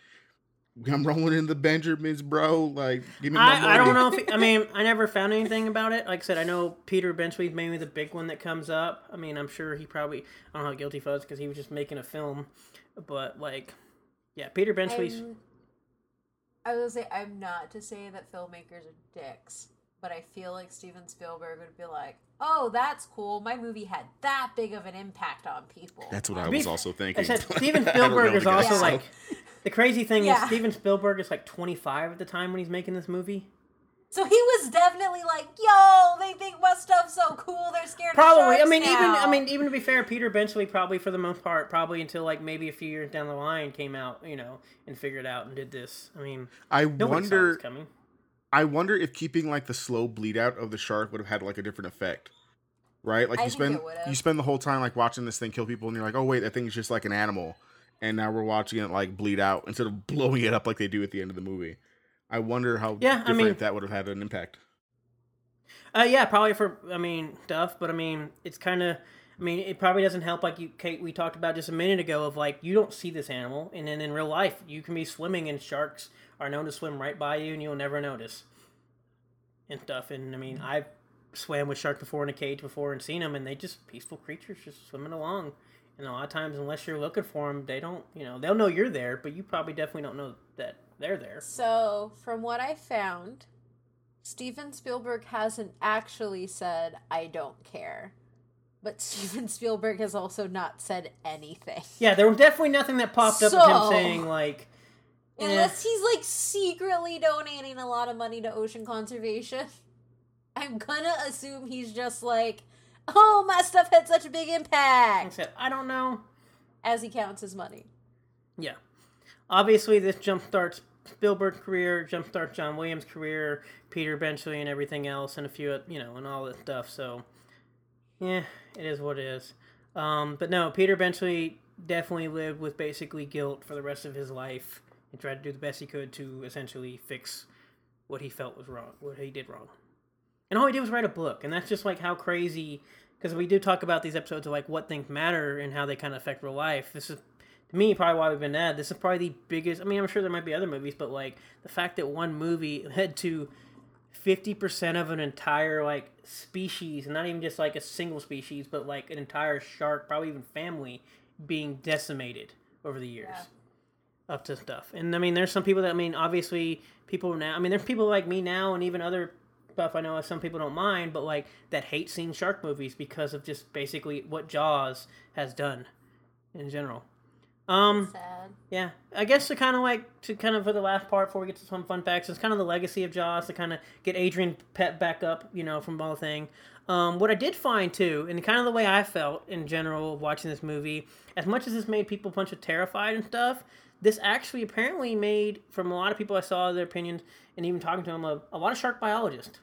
"I'm rolling in the Benjamins, bro. Like, give me my money." I, I don't know if he- I mean I never found anything about it. Like I said, I know Peter Benchley's mainly the big one that comes up. I mean, I'm sure he probably I don't know how guilty he was because he was just making a film, but like, yeah, Peter Benchley's. I'm- I was gonna say I'm not to say that filmmakers are dicks, but I feel like Steven Spielberg would be like, "Oh, that's cool. My movie had that big of an impact on people." That's what I be- was also thinking. I said Steven I don't know Spielberg the is also so- like the crazy thing Yeah. is Steven Spielberg is like 25 at the time when he's making this movie. So he was definitely like, "Yo, they think my stuff's so cool. They're scared." Probably. Of I sharks mean, even. I mean, even to be fair, Peter Benchley probably for the most part, probably until like maybe a few years down the line, came out, you know, and figured out and did this. I mean, I nobody saw wonder. this coming. I wonder if keeping like the slow bleed out of the shark would have had like a different effect. Right? Like I you spend you spend the whole time like watching this thing kill people and you're like, "Oh wait, that thing's just like an animal." And now we're watching it like bleed out instead of blowing it up like they do at the end of the movie. I wonder how Yeah, I different mean- that would have had an impact. Uh, yeah, probably for I mean stuff, but I mean it's kind of. I mean, it probably doesn't help, like you, Kate, we talked about just a minute ago, of like you don't see this animal, and then in real life, you can be swimming, and sharks are known to swim right by you, and you'll never notice, and stuff. And I mean, I've swam with sharks before in a cage before and seen them, and they just peaceful creatures just swimming along. And a lot of times, unless you're looking for them, they don't, you know, they'll know you're there, but you probably definitely don't know that they're there. So, from what I found, Steven Spielberg hasn't actually said, I don't care. But Steven Spielberg has also not said anything. Yeah, there was definitely nothing that popped up of him saying like. Unless he's like secretly donating a lot of money to ocean conservation. I'm gonna assume he's just like, oh, my stuff had such a big impact said, I don't know. as he counts his money. Yeah. Obviously, this jumpstarts Spielberg's career, jumpstarts John Williams' career, Peter Benchley, and everything else, and a few, you know, and all that stuff. So, yeah, it is what it is. Um, but no, Peter Benchley definitely lived with basically guilt for the rest of his life and tried to do the best he could to essentially fix what he felt was wrong, what he did wrong. And all he did was write a book, and that's just like how crazy. Because we do talk about these episodes of like what things matter and how they kind of affect real life. This is to me probably why we've been at. This is probably the biggest. I mean, I'm sure there might be other movies, but like the fact that one movie led to fifty percent of an entire like species, and not even just like a single species, but like an entire shark, probably even family, being decimated over the years. Yeah. Up to stuff, and I mean, there's some people that I mean, obviously, people now. I mean, there's people like me now, and even other stuff. I know some people don't mind, but like that hate seeing shark movies because of just basically what Jaws has done in general. Um, Sad. yeah, I guess to kind of like to kind of for the last part before we get to some fun facts, it's kind of the legacy of Jaws to kind of get Adrian Pet back up, you know, from the whole thing. Um, what I did find too, and kind of the way I felt in general watching this movie, as much as this made people a bunch of terrified and stuff, this actually apparently made from a lot of people I saw their opinions and even talking to them a, a lot of shark biologists.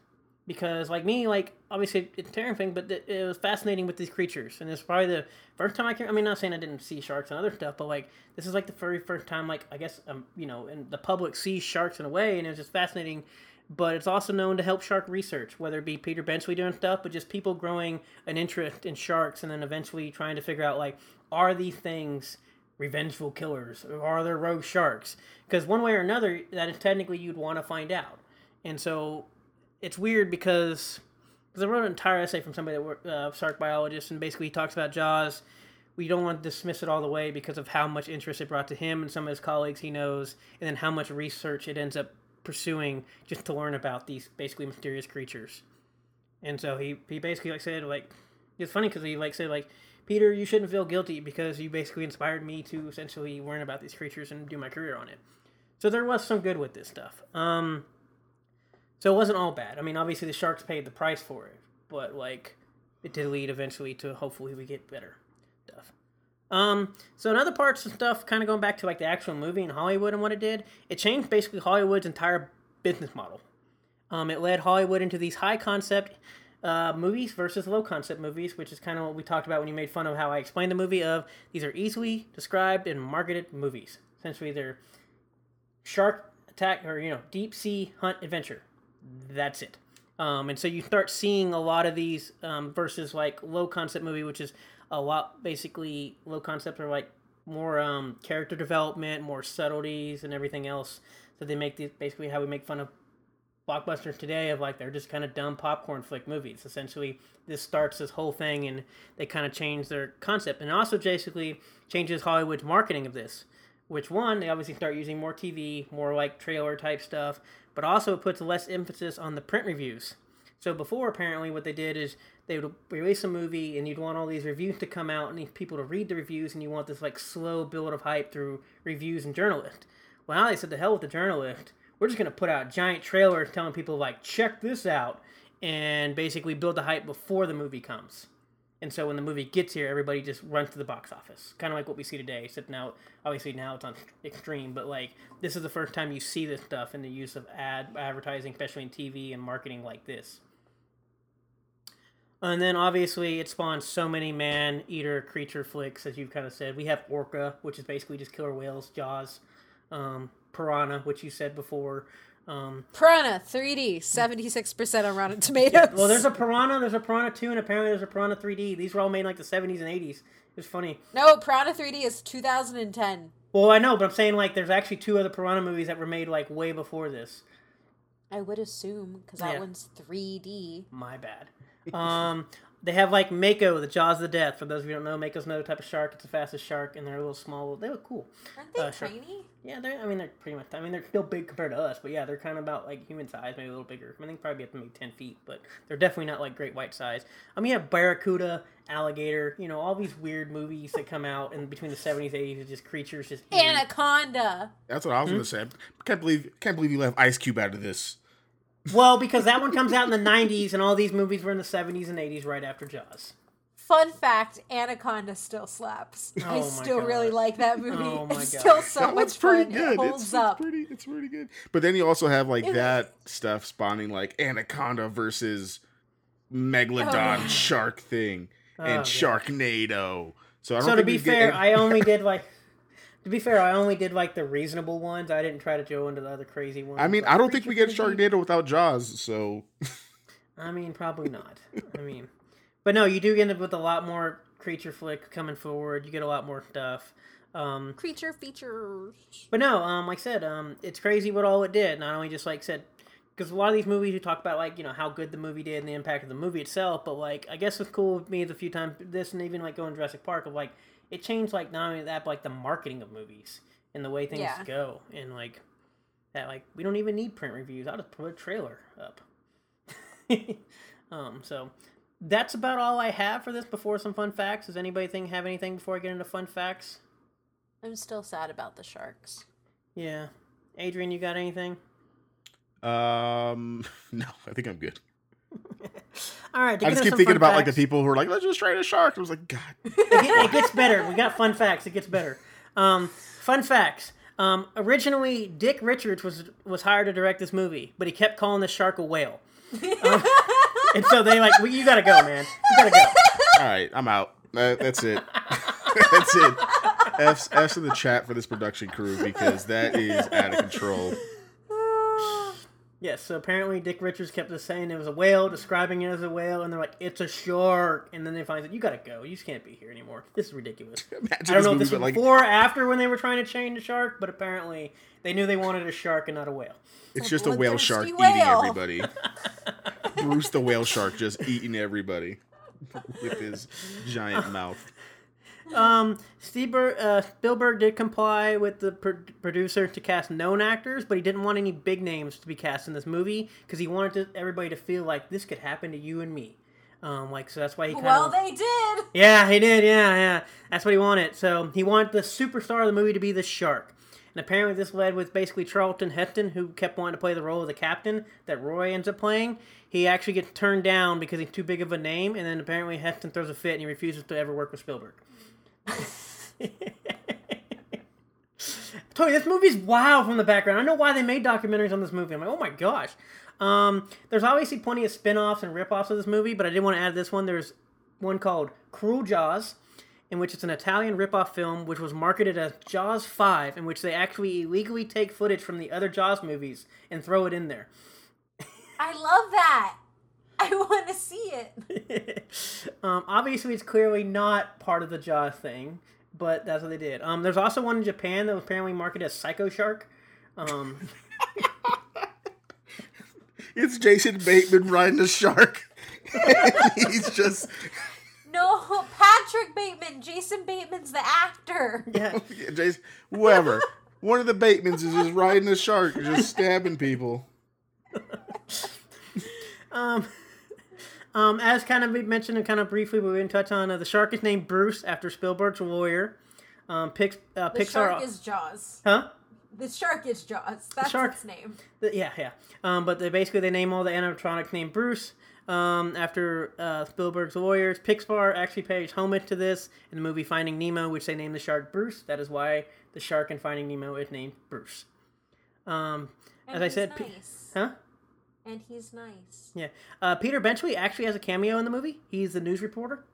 Because like me like obviously it's a terrifying thing, but it, it was fascinating with these creatures. And it's probably the first time i can i mean not saying i didn't see sharks and other stuff but like this is like the very first time like i guess um you know and the public sees sharks in a way and it's just fascinating. But it's also known to help shark research whether it be peter benchley doing stuff but just people growing an interest in sharks and then eventually trying to figure out like are these things revengeful killers are there rogue sharks because one way or another that is technically you'd want to find out and so it's weird because because I wrote an entire essay from somebody that worked uh, shark biologist, and basically he talks about Jaws. We don't want to dismiss it all the way because of how much interest it brought to him and some of his colleagues he knows, and then how much research it ends up pursuing just to learn about these basically mysterious creatures. And so he he basically like said like it's funny because he like said like Peter, you shouldn't feel guilty because you basically inspired me to essentially learn about these creatures and do my career on it. So there was some good with this stuff. Um, so it wasn't all bad. I mean, obviously the Sharks paid the price for it, but like it did lead eventually to hopefully we get better stuff. Um, so in other parts of stuff, kind of going back to like the actual movie in Hollywood and what it did, it changed basically Hollywood's entire business model. Um, it led Hollywood into these high concept uh, movies versus low concept movies, which is kind of what we talked about when you made fun of how I explained the movie. Of these are easily described and marketed movies. Essentially, they're shark attack or you know deep sea hunt adventure. That's it. Um, and so you start seeing a lot of these um, versus like low concept movie, which is a lot basically low concept are like more um, character development, more subtleties, and everything else. So they make these basically how we make fun of blockbusters today of like they're just kind of dumb popcorn flick movies. Essentially, this starts this whole thing, and they kind of change their concept, and also basically changes Hollywood's marketing of this. Which one they obviously start using more TV, more like trailer type stuff, but also it puts less emphasis on the print reviews. So before, apparently, what they did is they would release a movie, and you'd want all these reviews to come out, and people to read the reviews, and you want this like slow build of hype through reviews and journalists. Well, now they said, "The hell with the journalist. We're just gonna put out giant trailers telling people like, check this out, and basically build the hype before the movie comes." And so when the movie gets here, everybody just runs to the box office, kind of like what we see today. Except now, obviously now it's on extreme, but like this is the first time you see this stuff in the use of ad advertising, especially in TV and marketing like this. And then obviously it spawns so many man eater creature flicks, as you've kind of said. We have Orca, which is basically just killer whales, Jaws, um, Piranha, which you said before. Um, Piranha 3D, 76% on Rotten Tomatoes. well, there's a Piranha, there's a Piranha 2, and apparently there's a Piranha 3D. These were all made in like the 70s and 80s. It's funny. No, Piranha 3D is 2010. Well, I know, but I'm saying like there's actually two other Piranha movies that were made like way before this. I would assume because that Yeah. one's 3D. My bad. Um, they have like Mako, the Jaws of the Death. For those of you who don't know, Mako's another type of shark. It's the fastest shark, and they're a little small. They look cool. Aren't they Uh, sure. tiny? Yeah, they're. I mean, they're pretty much. I mean, they're still big compared to us, but yeah, they're kind of about like human size, maybe a little bigger. I mean, they probably be up to maybe ten feet, but they're definitely not like great white size. I mean, you have barracuda, alligator. You know, all these weird movies that come out in between the seventies, eighties, is just creatures just. eating- Anaconda. That's what I was gonna say. Can't believe can't believe you left Ice Cube out of this. Well, because that one comes out in the nineties, and all these movies were in the seventies and eighties, right after Jaws. Fun fact: Anaconda still slaps. Oh I still God. really like that movie. Oh my it's God. still so that much one's pretty fun. good. It It's, holds it's up. pretty. It's pretty good. But then you also have like It that stuff spawning like Anaconda versus Megalodon Oh. shark thing and Oh, God. Sharknado. So I don't So to be we get fair, any- I only did like. To be fair, I only did like the reasonable ones. I didn't try to go into the other crazy ones. I mean, like I don't think we get Creature Flick. Sharknado without Jaws. So I mean, probably not. I mean, but no, you do end up with a lot more creature flick coming forward. You get a lot more stuff. Um, Creature features. but no, um, like I said, um, it's crazy what all it did. Not only just like I said, because a lot of these movies you talk about like you know how good the movie did and the impact of the movie itself. But like I guess what's cool with me is the few times this and even like going to Jurassic Park of like it changed like not only that but like the marketing of movies and the way things Yeah. go and like that like we don't even need print reviews. I'll just put a trailer up. um, so that's about all I have for this. Before some fun facts, does anybody think have anything before I get into fun facts? I'm still sad about the sharks. Yeah, Adrian, you got anything? Um, no, I think I'm good. All right, I just keep thinking about like the people who are like, let's just trade a shark. I was like, God, it, gets better. We got fun facts. It gets better. Um, fun facts. Um, originally, Dick Richards was was hired to direct this movie, but he kept calling the shark a whale. Um, and so they like, well, you gotta go, man. You gotta go. all right, I'm out. That, that's it. that's it. F's, F's in the chat for this production crew because that is out of control. Yes. So apparently, Dick Richards kept just saying it was a whale, describing it as a whale, and they're like, "It's a shark." And then they find that "You gotta go. You just can't be here anymore. This is ridiculous." Imagine I don't know if this was but, like, before or after when they were trying to change the shark, but apparently they knew they wanted a shark and not a whale. it's a just a whale shark bloodthirsty eating everybody. Bruce the whale shark just eating everybody with his giant mouth. Um, Steve Bur- uh, Spielberg did comply with the pro- producer to cast known actors, but he didn't want any big names to be cast in this movie because he wanted to, everybody to feel like this could happen to you and me. Um, like so that's why he kind Well, of they did. yeah he did yeah yeah that's what he wanted. So he wanted the superstar of the movie to be the shark. And apparently, this led with basically Charlton Heston, who kept wanting to play the role of the captain that Roy ends up playing. He actually gets turned down because he's too big of a name, and then apparently Heston throws a fit and he refuses to ever work with Spielberg. Tony, this movie's wow from the background. I know why they made documentaries on this movie. I'm like, oh my gosh. Um, there's obviously plenty of spin-offs and rip-offs of this movie, but I did want to add this one. There's one called Cruel Jaws, in which it's an Italian rip-off film which was marketed as Jaws 5, in which they actually illegally take footage from the other Jaws movies and throw it in there. I love that. I want to see it. um, obviously, it's clearly not part of the Jaws thing, but that's what they did. Um, there's also one in Japan that was apparently marketed as Psycho Shark. Um, It's Jason Bateman riding a shark. He's just No, Patrick Bateman. Jason Bateman's the actor. yeah, Jason, whoever. One of the Batemans is just riding a shark, just stabbing people. um, um, as kind of we mentioned and kind of briefly, we didn't touch on uh, the shark is named Bruce after Spielberg's lawyer. Um, Pix, uh, The Pixar, shark is Jaws. huh? The shark is Jaws. That's shark- its name. The- yeah, yeah. Um, but they basically they name all the animatronics named Bruce um, after uh, Spielberg's lawyers. Pixar actually pays homage to this in the movie Finding Nemo, which they named the shark Bruce. That is why the shark in Finding Nemo is named Bruce. Um, And as I said, P- huh? And he's nice. Yeah. Uh, Peter Benchley actually has a cameo in the movie. He's the news reporter.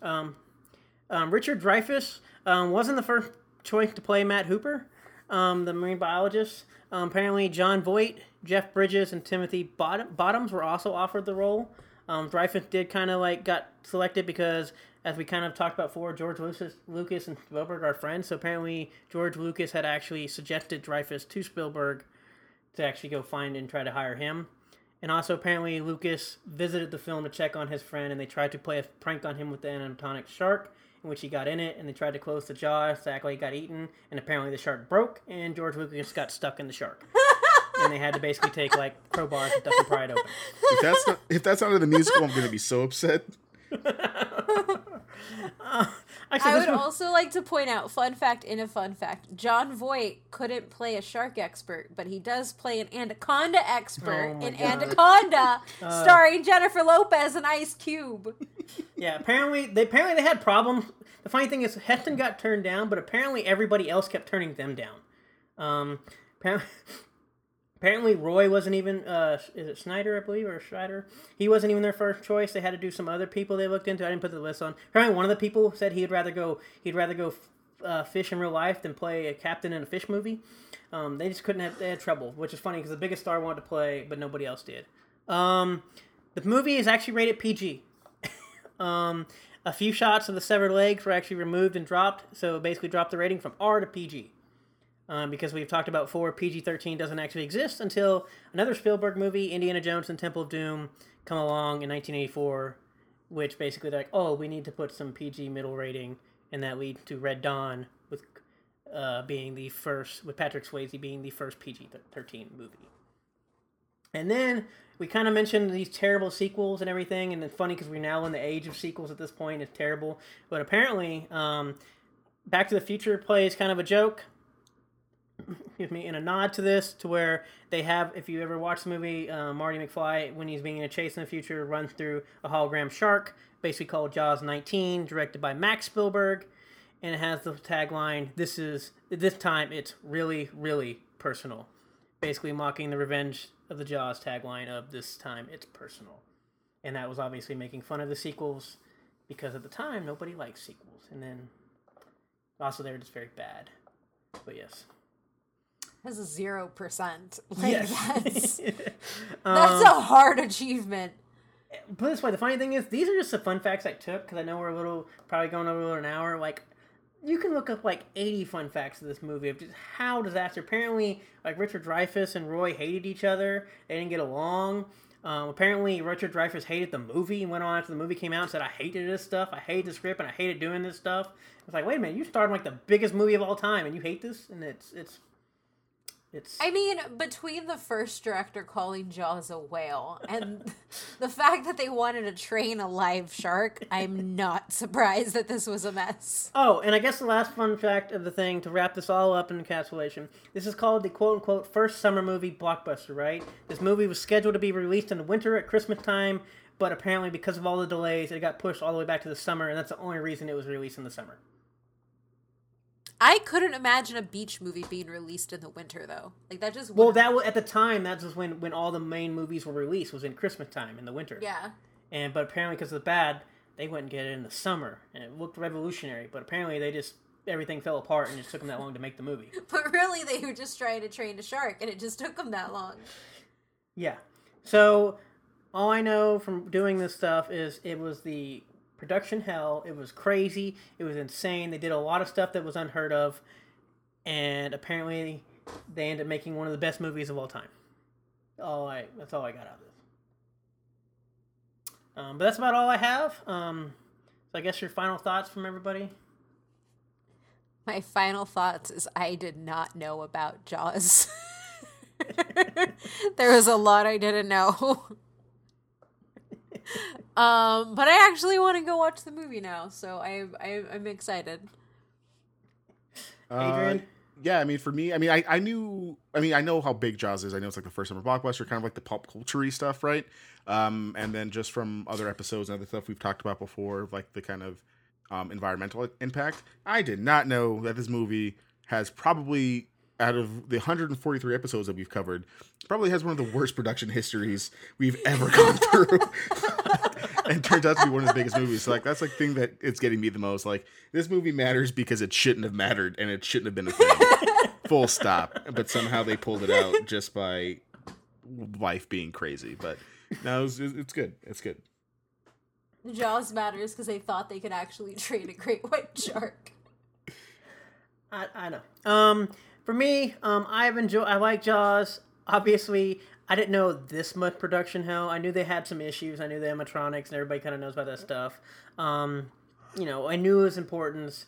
Um, um, Richard Dreyfuss um, wasn't the first choice to play Matt Hooper, um, the marine biologist. Um, apparently, Jon Voight, Jeff Bridges, and Timothy Bottom- Bottoms were also offered the role. Um, Dreyfuss did kind of like got selected because, as we kind of talked about before, George Lucas, Lucas and Spielberg are friends. So apparently, George Lucas had actually suggested Dreyfuss to Spielberg to actually go find and try to hire him. And also, apparently, Lucas visited the film to check on his friend, and they tried to play a prank on him with the animatronic shark, in which he got in it, and they tried to close the jaw, so act like he got eaten, and apparently the shark broke, and George Lucas got stuck in the shark. and they had to basically take, like, crowbars and duck and pry it open. If that's not if that's not in the musical, I'm gonna be so upset. Uh, Actually, I would one- also like to point out, fun fact in a fun fact, Jon Voight couldn't play a shark expert, but he does play an anaconda expert Oh in God. Uh. Anaconda, starring Jennifer Lopez and Ice Cube. Yeah, apparently they apparently they had problems. The funny thing is, Heston got turned down, but apparently everybody else kept turning them down. Um, apparently, apparently Roy wasn't even. Uh, is it Snyder, I believe, or Schreider? He wasn't even their first choice. They had to do some other people they looked into. I didn't put the list on. Apparently, one of the people said he'd rather go. He'd rather go uh, fish in real life than play a captain in a fish movie. Um, they just couldn't have. They had trouble, which is funny because the biggest star wanted to play, but nobody else did. Um, the movie is actually rated PG. Um, a few shots of the severed legs were actually removed and dropped, so basically dropped the rating from R to PG. Um, because we've talked about before, PG 13 doesn't actually exist until another Spielberg movie, Indiana Jones and Temple of Doom, come along in 1984, which basically they're like, oh, we need to put some PG middle rating, and that leads to Red Dawn with uh, being the first, with Patrick Swayze being the first PG 13 movie. And then we kind of mentioned these terrible sequels and everything, and it's funny because we're now in the age of sequels at this point. It's terrible, but apparently, um, Back to the Future plays kind of a joke. Excuse me, in a nod to this, to where they have, if you ever watch the movie, uh, Marty McFly, when he's being in a chase in the future, runs through a hologram shark, basically called Jaws 19, directed by Max Spielberg, and it has the tagline, "This is this time it's really, really personal," basically mocking the Revenge of the Jaws tagline of "This time it's personal," and that was obviously making fun of the sequels because at the time nobody liked sequels, and then also they were just very bad. But yes. That's a zero percent. Like Yes. that's that's Um, a hard achievement. put it this way, the funny thing is, these are just the fun facts I took because I know we're a little probably going over an hour. Like, you can look up like eighty fun facts of this movie of just how disaster. Apparently, like Richard Dreyfuss and Roy hated each other; they didn't get along. Um, apparently, Richard Dreyfuss hated the movie and went on after the movie came out and said, "I hated this stuff. I hate the script, and I hated doing this stuff." It's like, wait a minute, you starred in like the biggest movie of all time, and you hate this, and it's it's it's. I mean, between the first director calling Jaws a whale and the fact that they wanted to train a live shark, I'm not surprised that this was a mess. Oh, and I guess the last fun fact of the thing to wrap this all up in encapsulation. This is called the quote unquote first summer movie blockbuster, right? This movie was scheduled to be released in the winter at Christmas time, but apparently because of all the delays, it got pushed all the way back to the summer, and that's the only reason it was released in the summer. I couldn't imagine a beach movie being released in the winter, though. Like that just Well, that was, at the time that was when when all the main movies were released was in Christmas time in the winter. yeah. And but apparently because of the bad, they wouldn't get it in the summer, and it looked revolutionary. But apparently they just everything fell apart, and it took them that long to make the movie. But really, they were just trying to train a shark, and it just took them that long. Yeah. So all I know from doing this stuff is it was the production hell. It was crazy. It was insane. They did a lot of stuff that was unheard of, and apparently they ended up making one of the best movies of all time. All I that's all I got out of this. Um, but that's about all I have. Um, so I guess your final thoughts from everybody. My final thoughts is I did not know about Jaws. there was a lot I didn't know. um, but I actually want to go watch the movie now, so I, I I'm excited. Adrian? Uh, yeah, I mean, for me, I mean, I, I knew, I mean, I know how big Jaws is. I know it's like the first summer blockbuster, kind of like the pop culture stuff, right? Um, and then just from other episodes and other stuff we've talked about before, like the kind of um, environmental impact. I did not know that this movie has probably, out of the 143 episodes that we've covered, probably has one of the worst production histories we've ever gone through. and turns out to be one of the biggest movies. So like that's like thing that it's getting me the most. Like this movie matters because it shouldn't have mattered and it shouldn't have been a thing. Full stop. But somehow they pulled it out just by life being crazy. But no, it's, it's good. It's good. Jaws matters because they thought they could actually train a great white shark. I, I know. Um, for me, um, I've enjoyed. I like Jaws. Obviously, I didn't know this much production hell. I knew they had some issues. I knew the animatronics, and everybody kind of knows about that stuff. Um, you know, I knew its importance,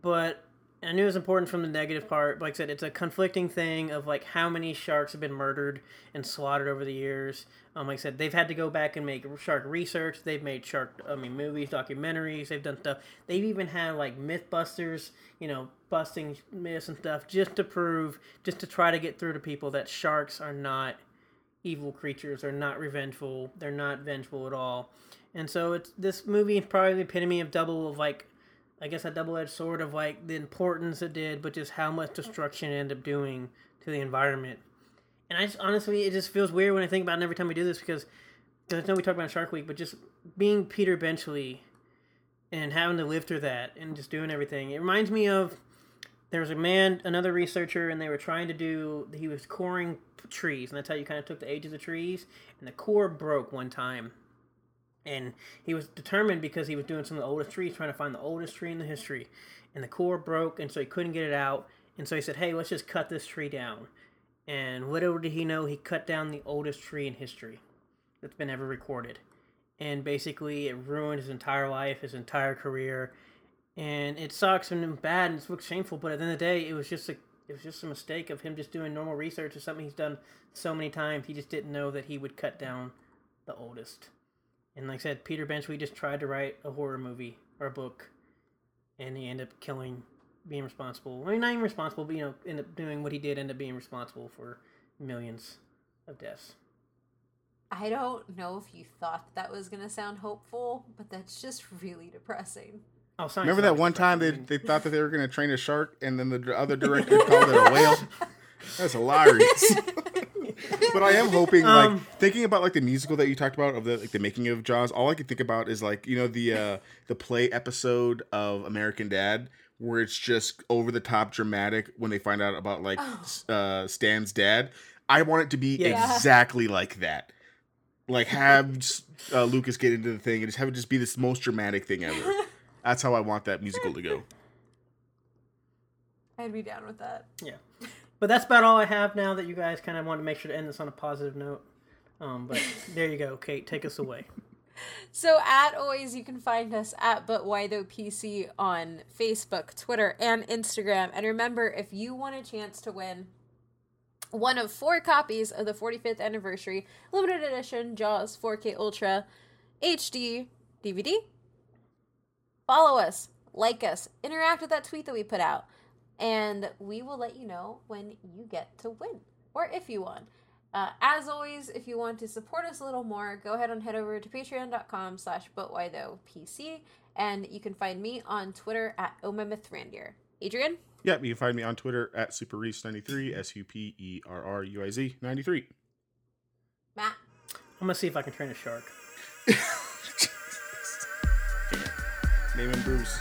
but I knew it was important from the negative part. Like I said, it's a conflicting thing of like how many sharks have been murdered and slaughtered over the years. Um, like I said, they've had to go back and make shark research. They've made shark, I mean, movies, documentaries. They've done stuff. They've even had like MythBusters, you know, busting myths and stuff just to prove, just to try to get through to people that sharks are not evil creatures. They're not revengeful. They're not vengeful at all. And so it's this movie is probably the epitome of double of like I guess a double edged sword of like the importance it did, but just how much destruction it ended up doing to the environment. And I just honestly, it just feels weird when I think about it every time we do this because, I know we talked about Shark Week, but just being Peter Benchley and having to live through that and just doing everything. It reminds me of there was a man, another researcher, and they were trying to do, he was coring trees, and that's how you kind of took the ages of the trees, and the core broke one time and he was determined because he was doing some of the oldest trees, trying to find the oldest tree in the history. And the core broke, and so he couldn't get it out. And so he said, "Hey, let's just cut this tree down." And little did he know, he cut down the oldest tree in history that's been ever recorded. And basically, it ruined his entire life, his entire career. And it sucks and bad, and it looks shameful. But at the end of the day, it was just a, it was just a mistake of him just doing normal research or something he's done so many times. He just didn't know that he would cut down the oldest. And like I said, Peter Benchley just tried to write a horror movie or a book, and he ended up killing, being responsible. I mean, not even responsible, but you know, end up doing what he did, end up being responsible for millions of deaths. I don't know if you thought that was going to sound hopeful, but that's just really depressing. Oh, science Remember that one time they, they thought that they were going to train a shark, and then the other director called it a whale. That's hilarious. but I am hoping, Um, like thinking about like the musical that you talked about of the like the making of Jaws. All I can think about is like you know the uh the play episode of American Dad where it's just over the top dramatic when they find out about like Oh. uh Stan's dad. I want it to be Yeah. exactly like that. Like have uh, Lucas get into the thing and just have it just be this most dramatic thing ever. That's how I want that musical to go. I'd be down with that. Yeah. But that's about all I have now that you guys kind of want to make sure to end this on a positive note. Um, but there you go, Kate. Take us away. So, at always, you can find us at But Why Though PC on Facebook, Twitter, and Instagram. And remember, if you want a chance to win one of four copies of the 45th anniversary limited edition Jaws 4K Ultra HD DVD, follow us, like us, interact with that tweet that we put out, and we will let you know when you get to win or if you won. Uh, as always, if you want to support us a little more, go ahead and head over to patreon.com slash butwhythoughpc, and you can find me on Twitter at omemithrandir. Adrian? Yep, you can find me on Twitter at superruiz93, S U P E R R U I Z 93. Matt? I'm gonna see if I can train a shark. Name him Bruce.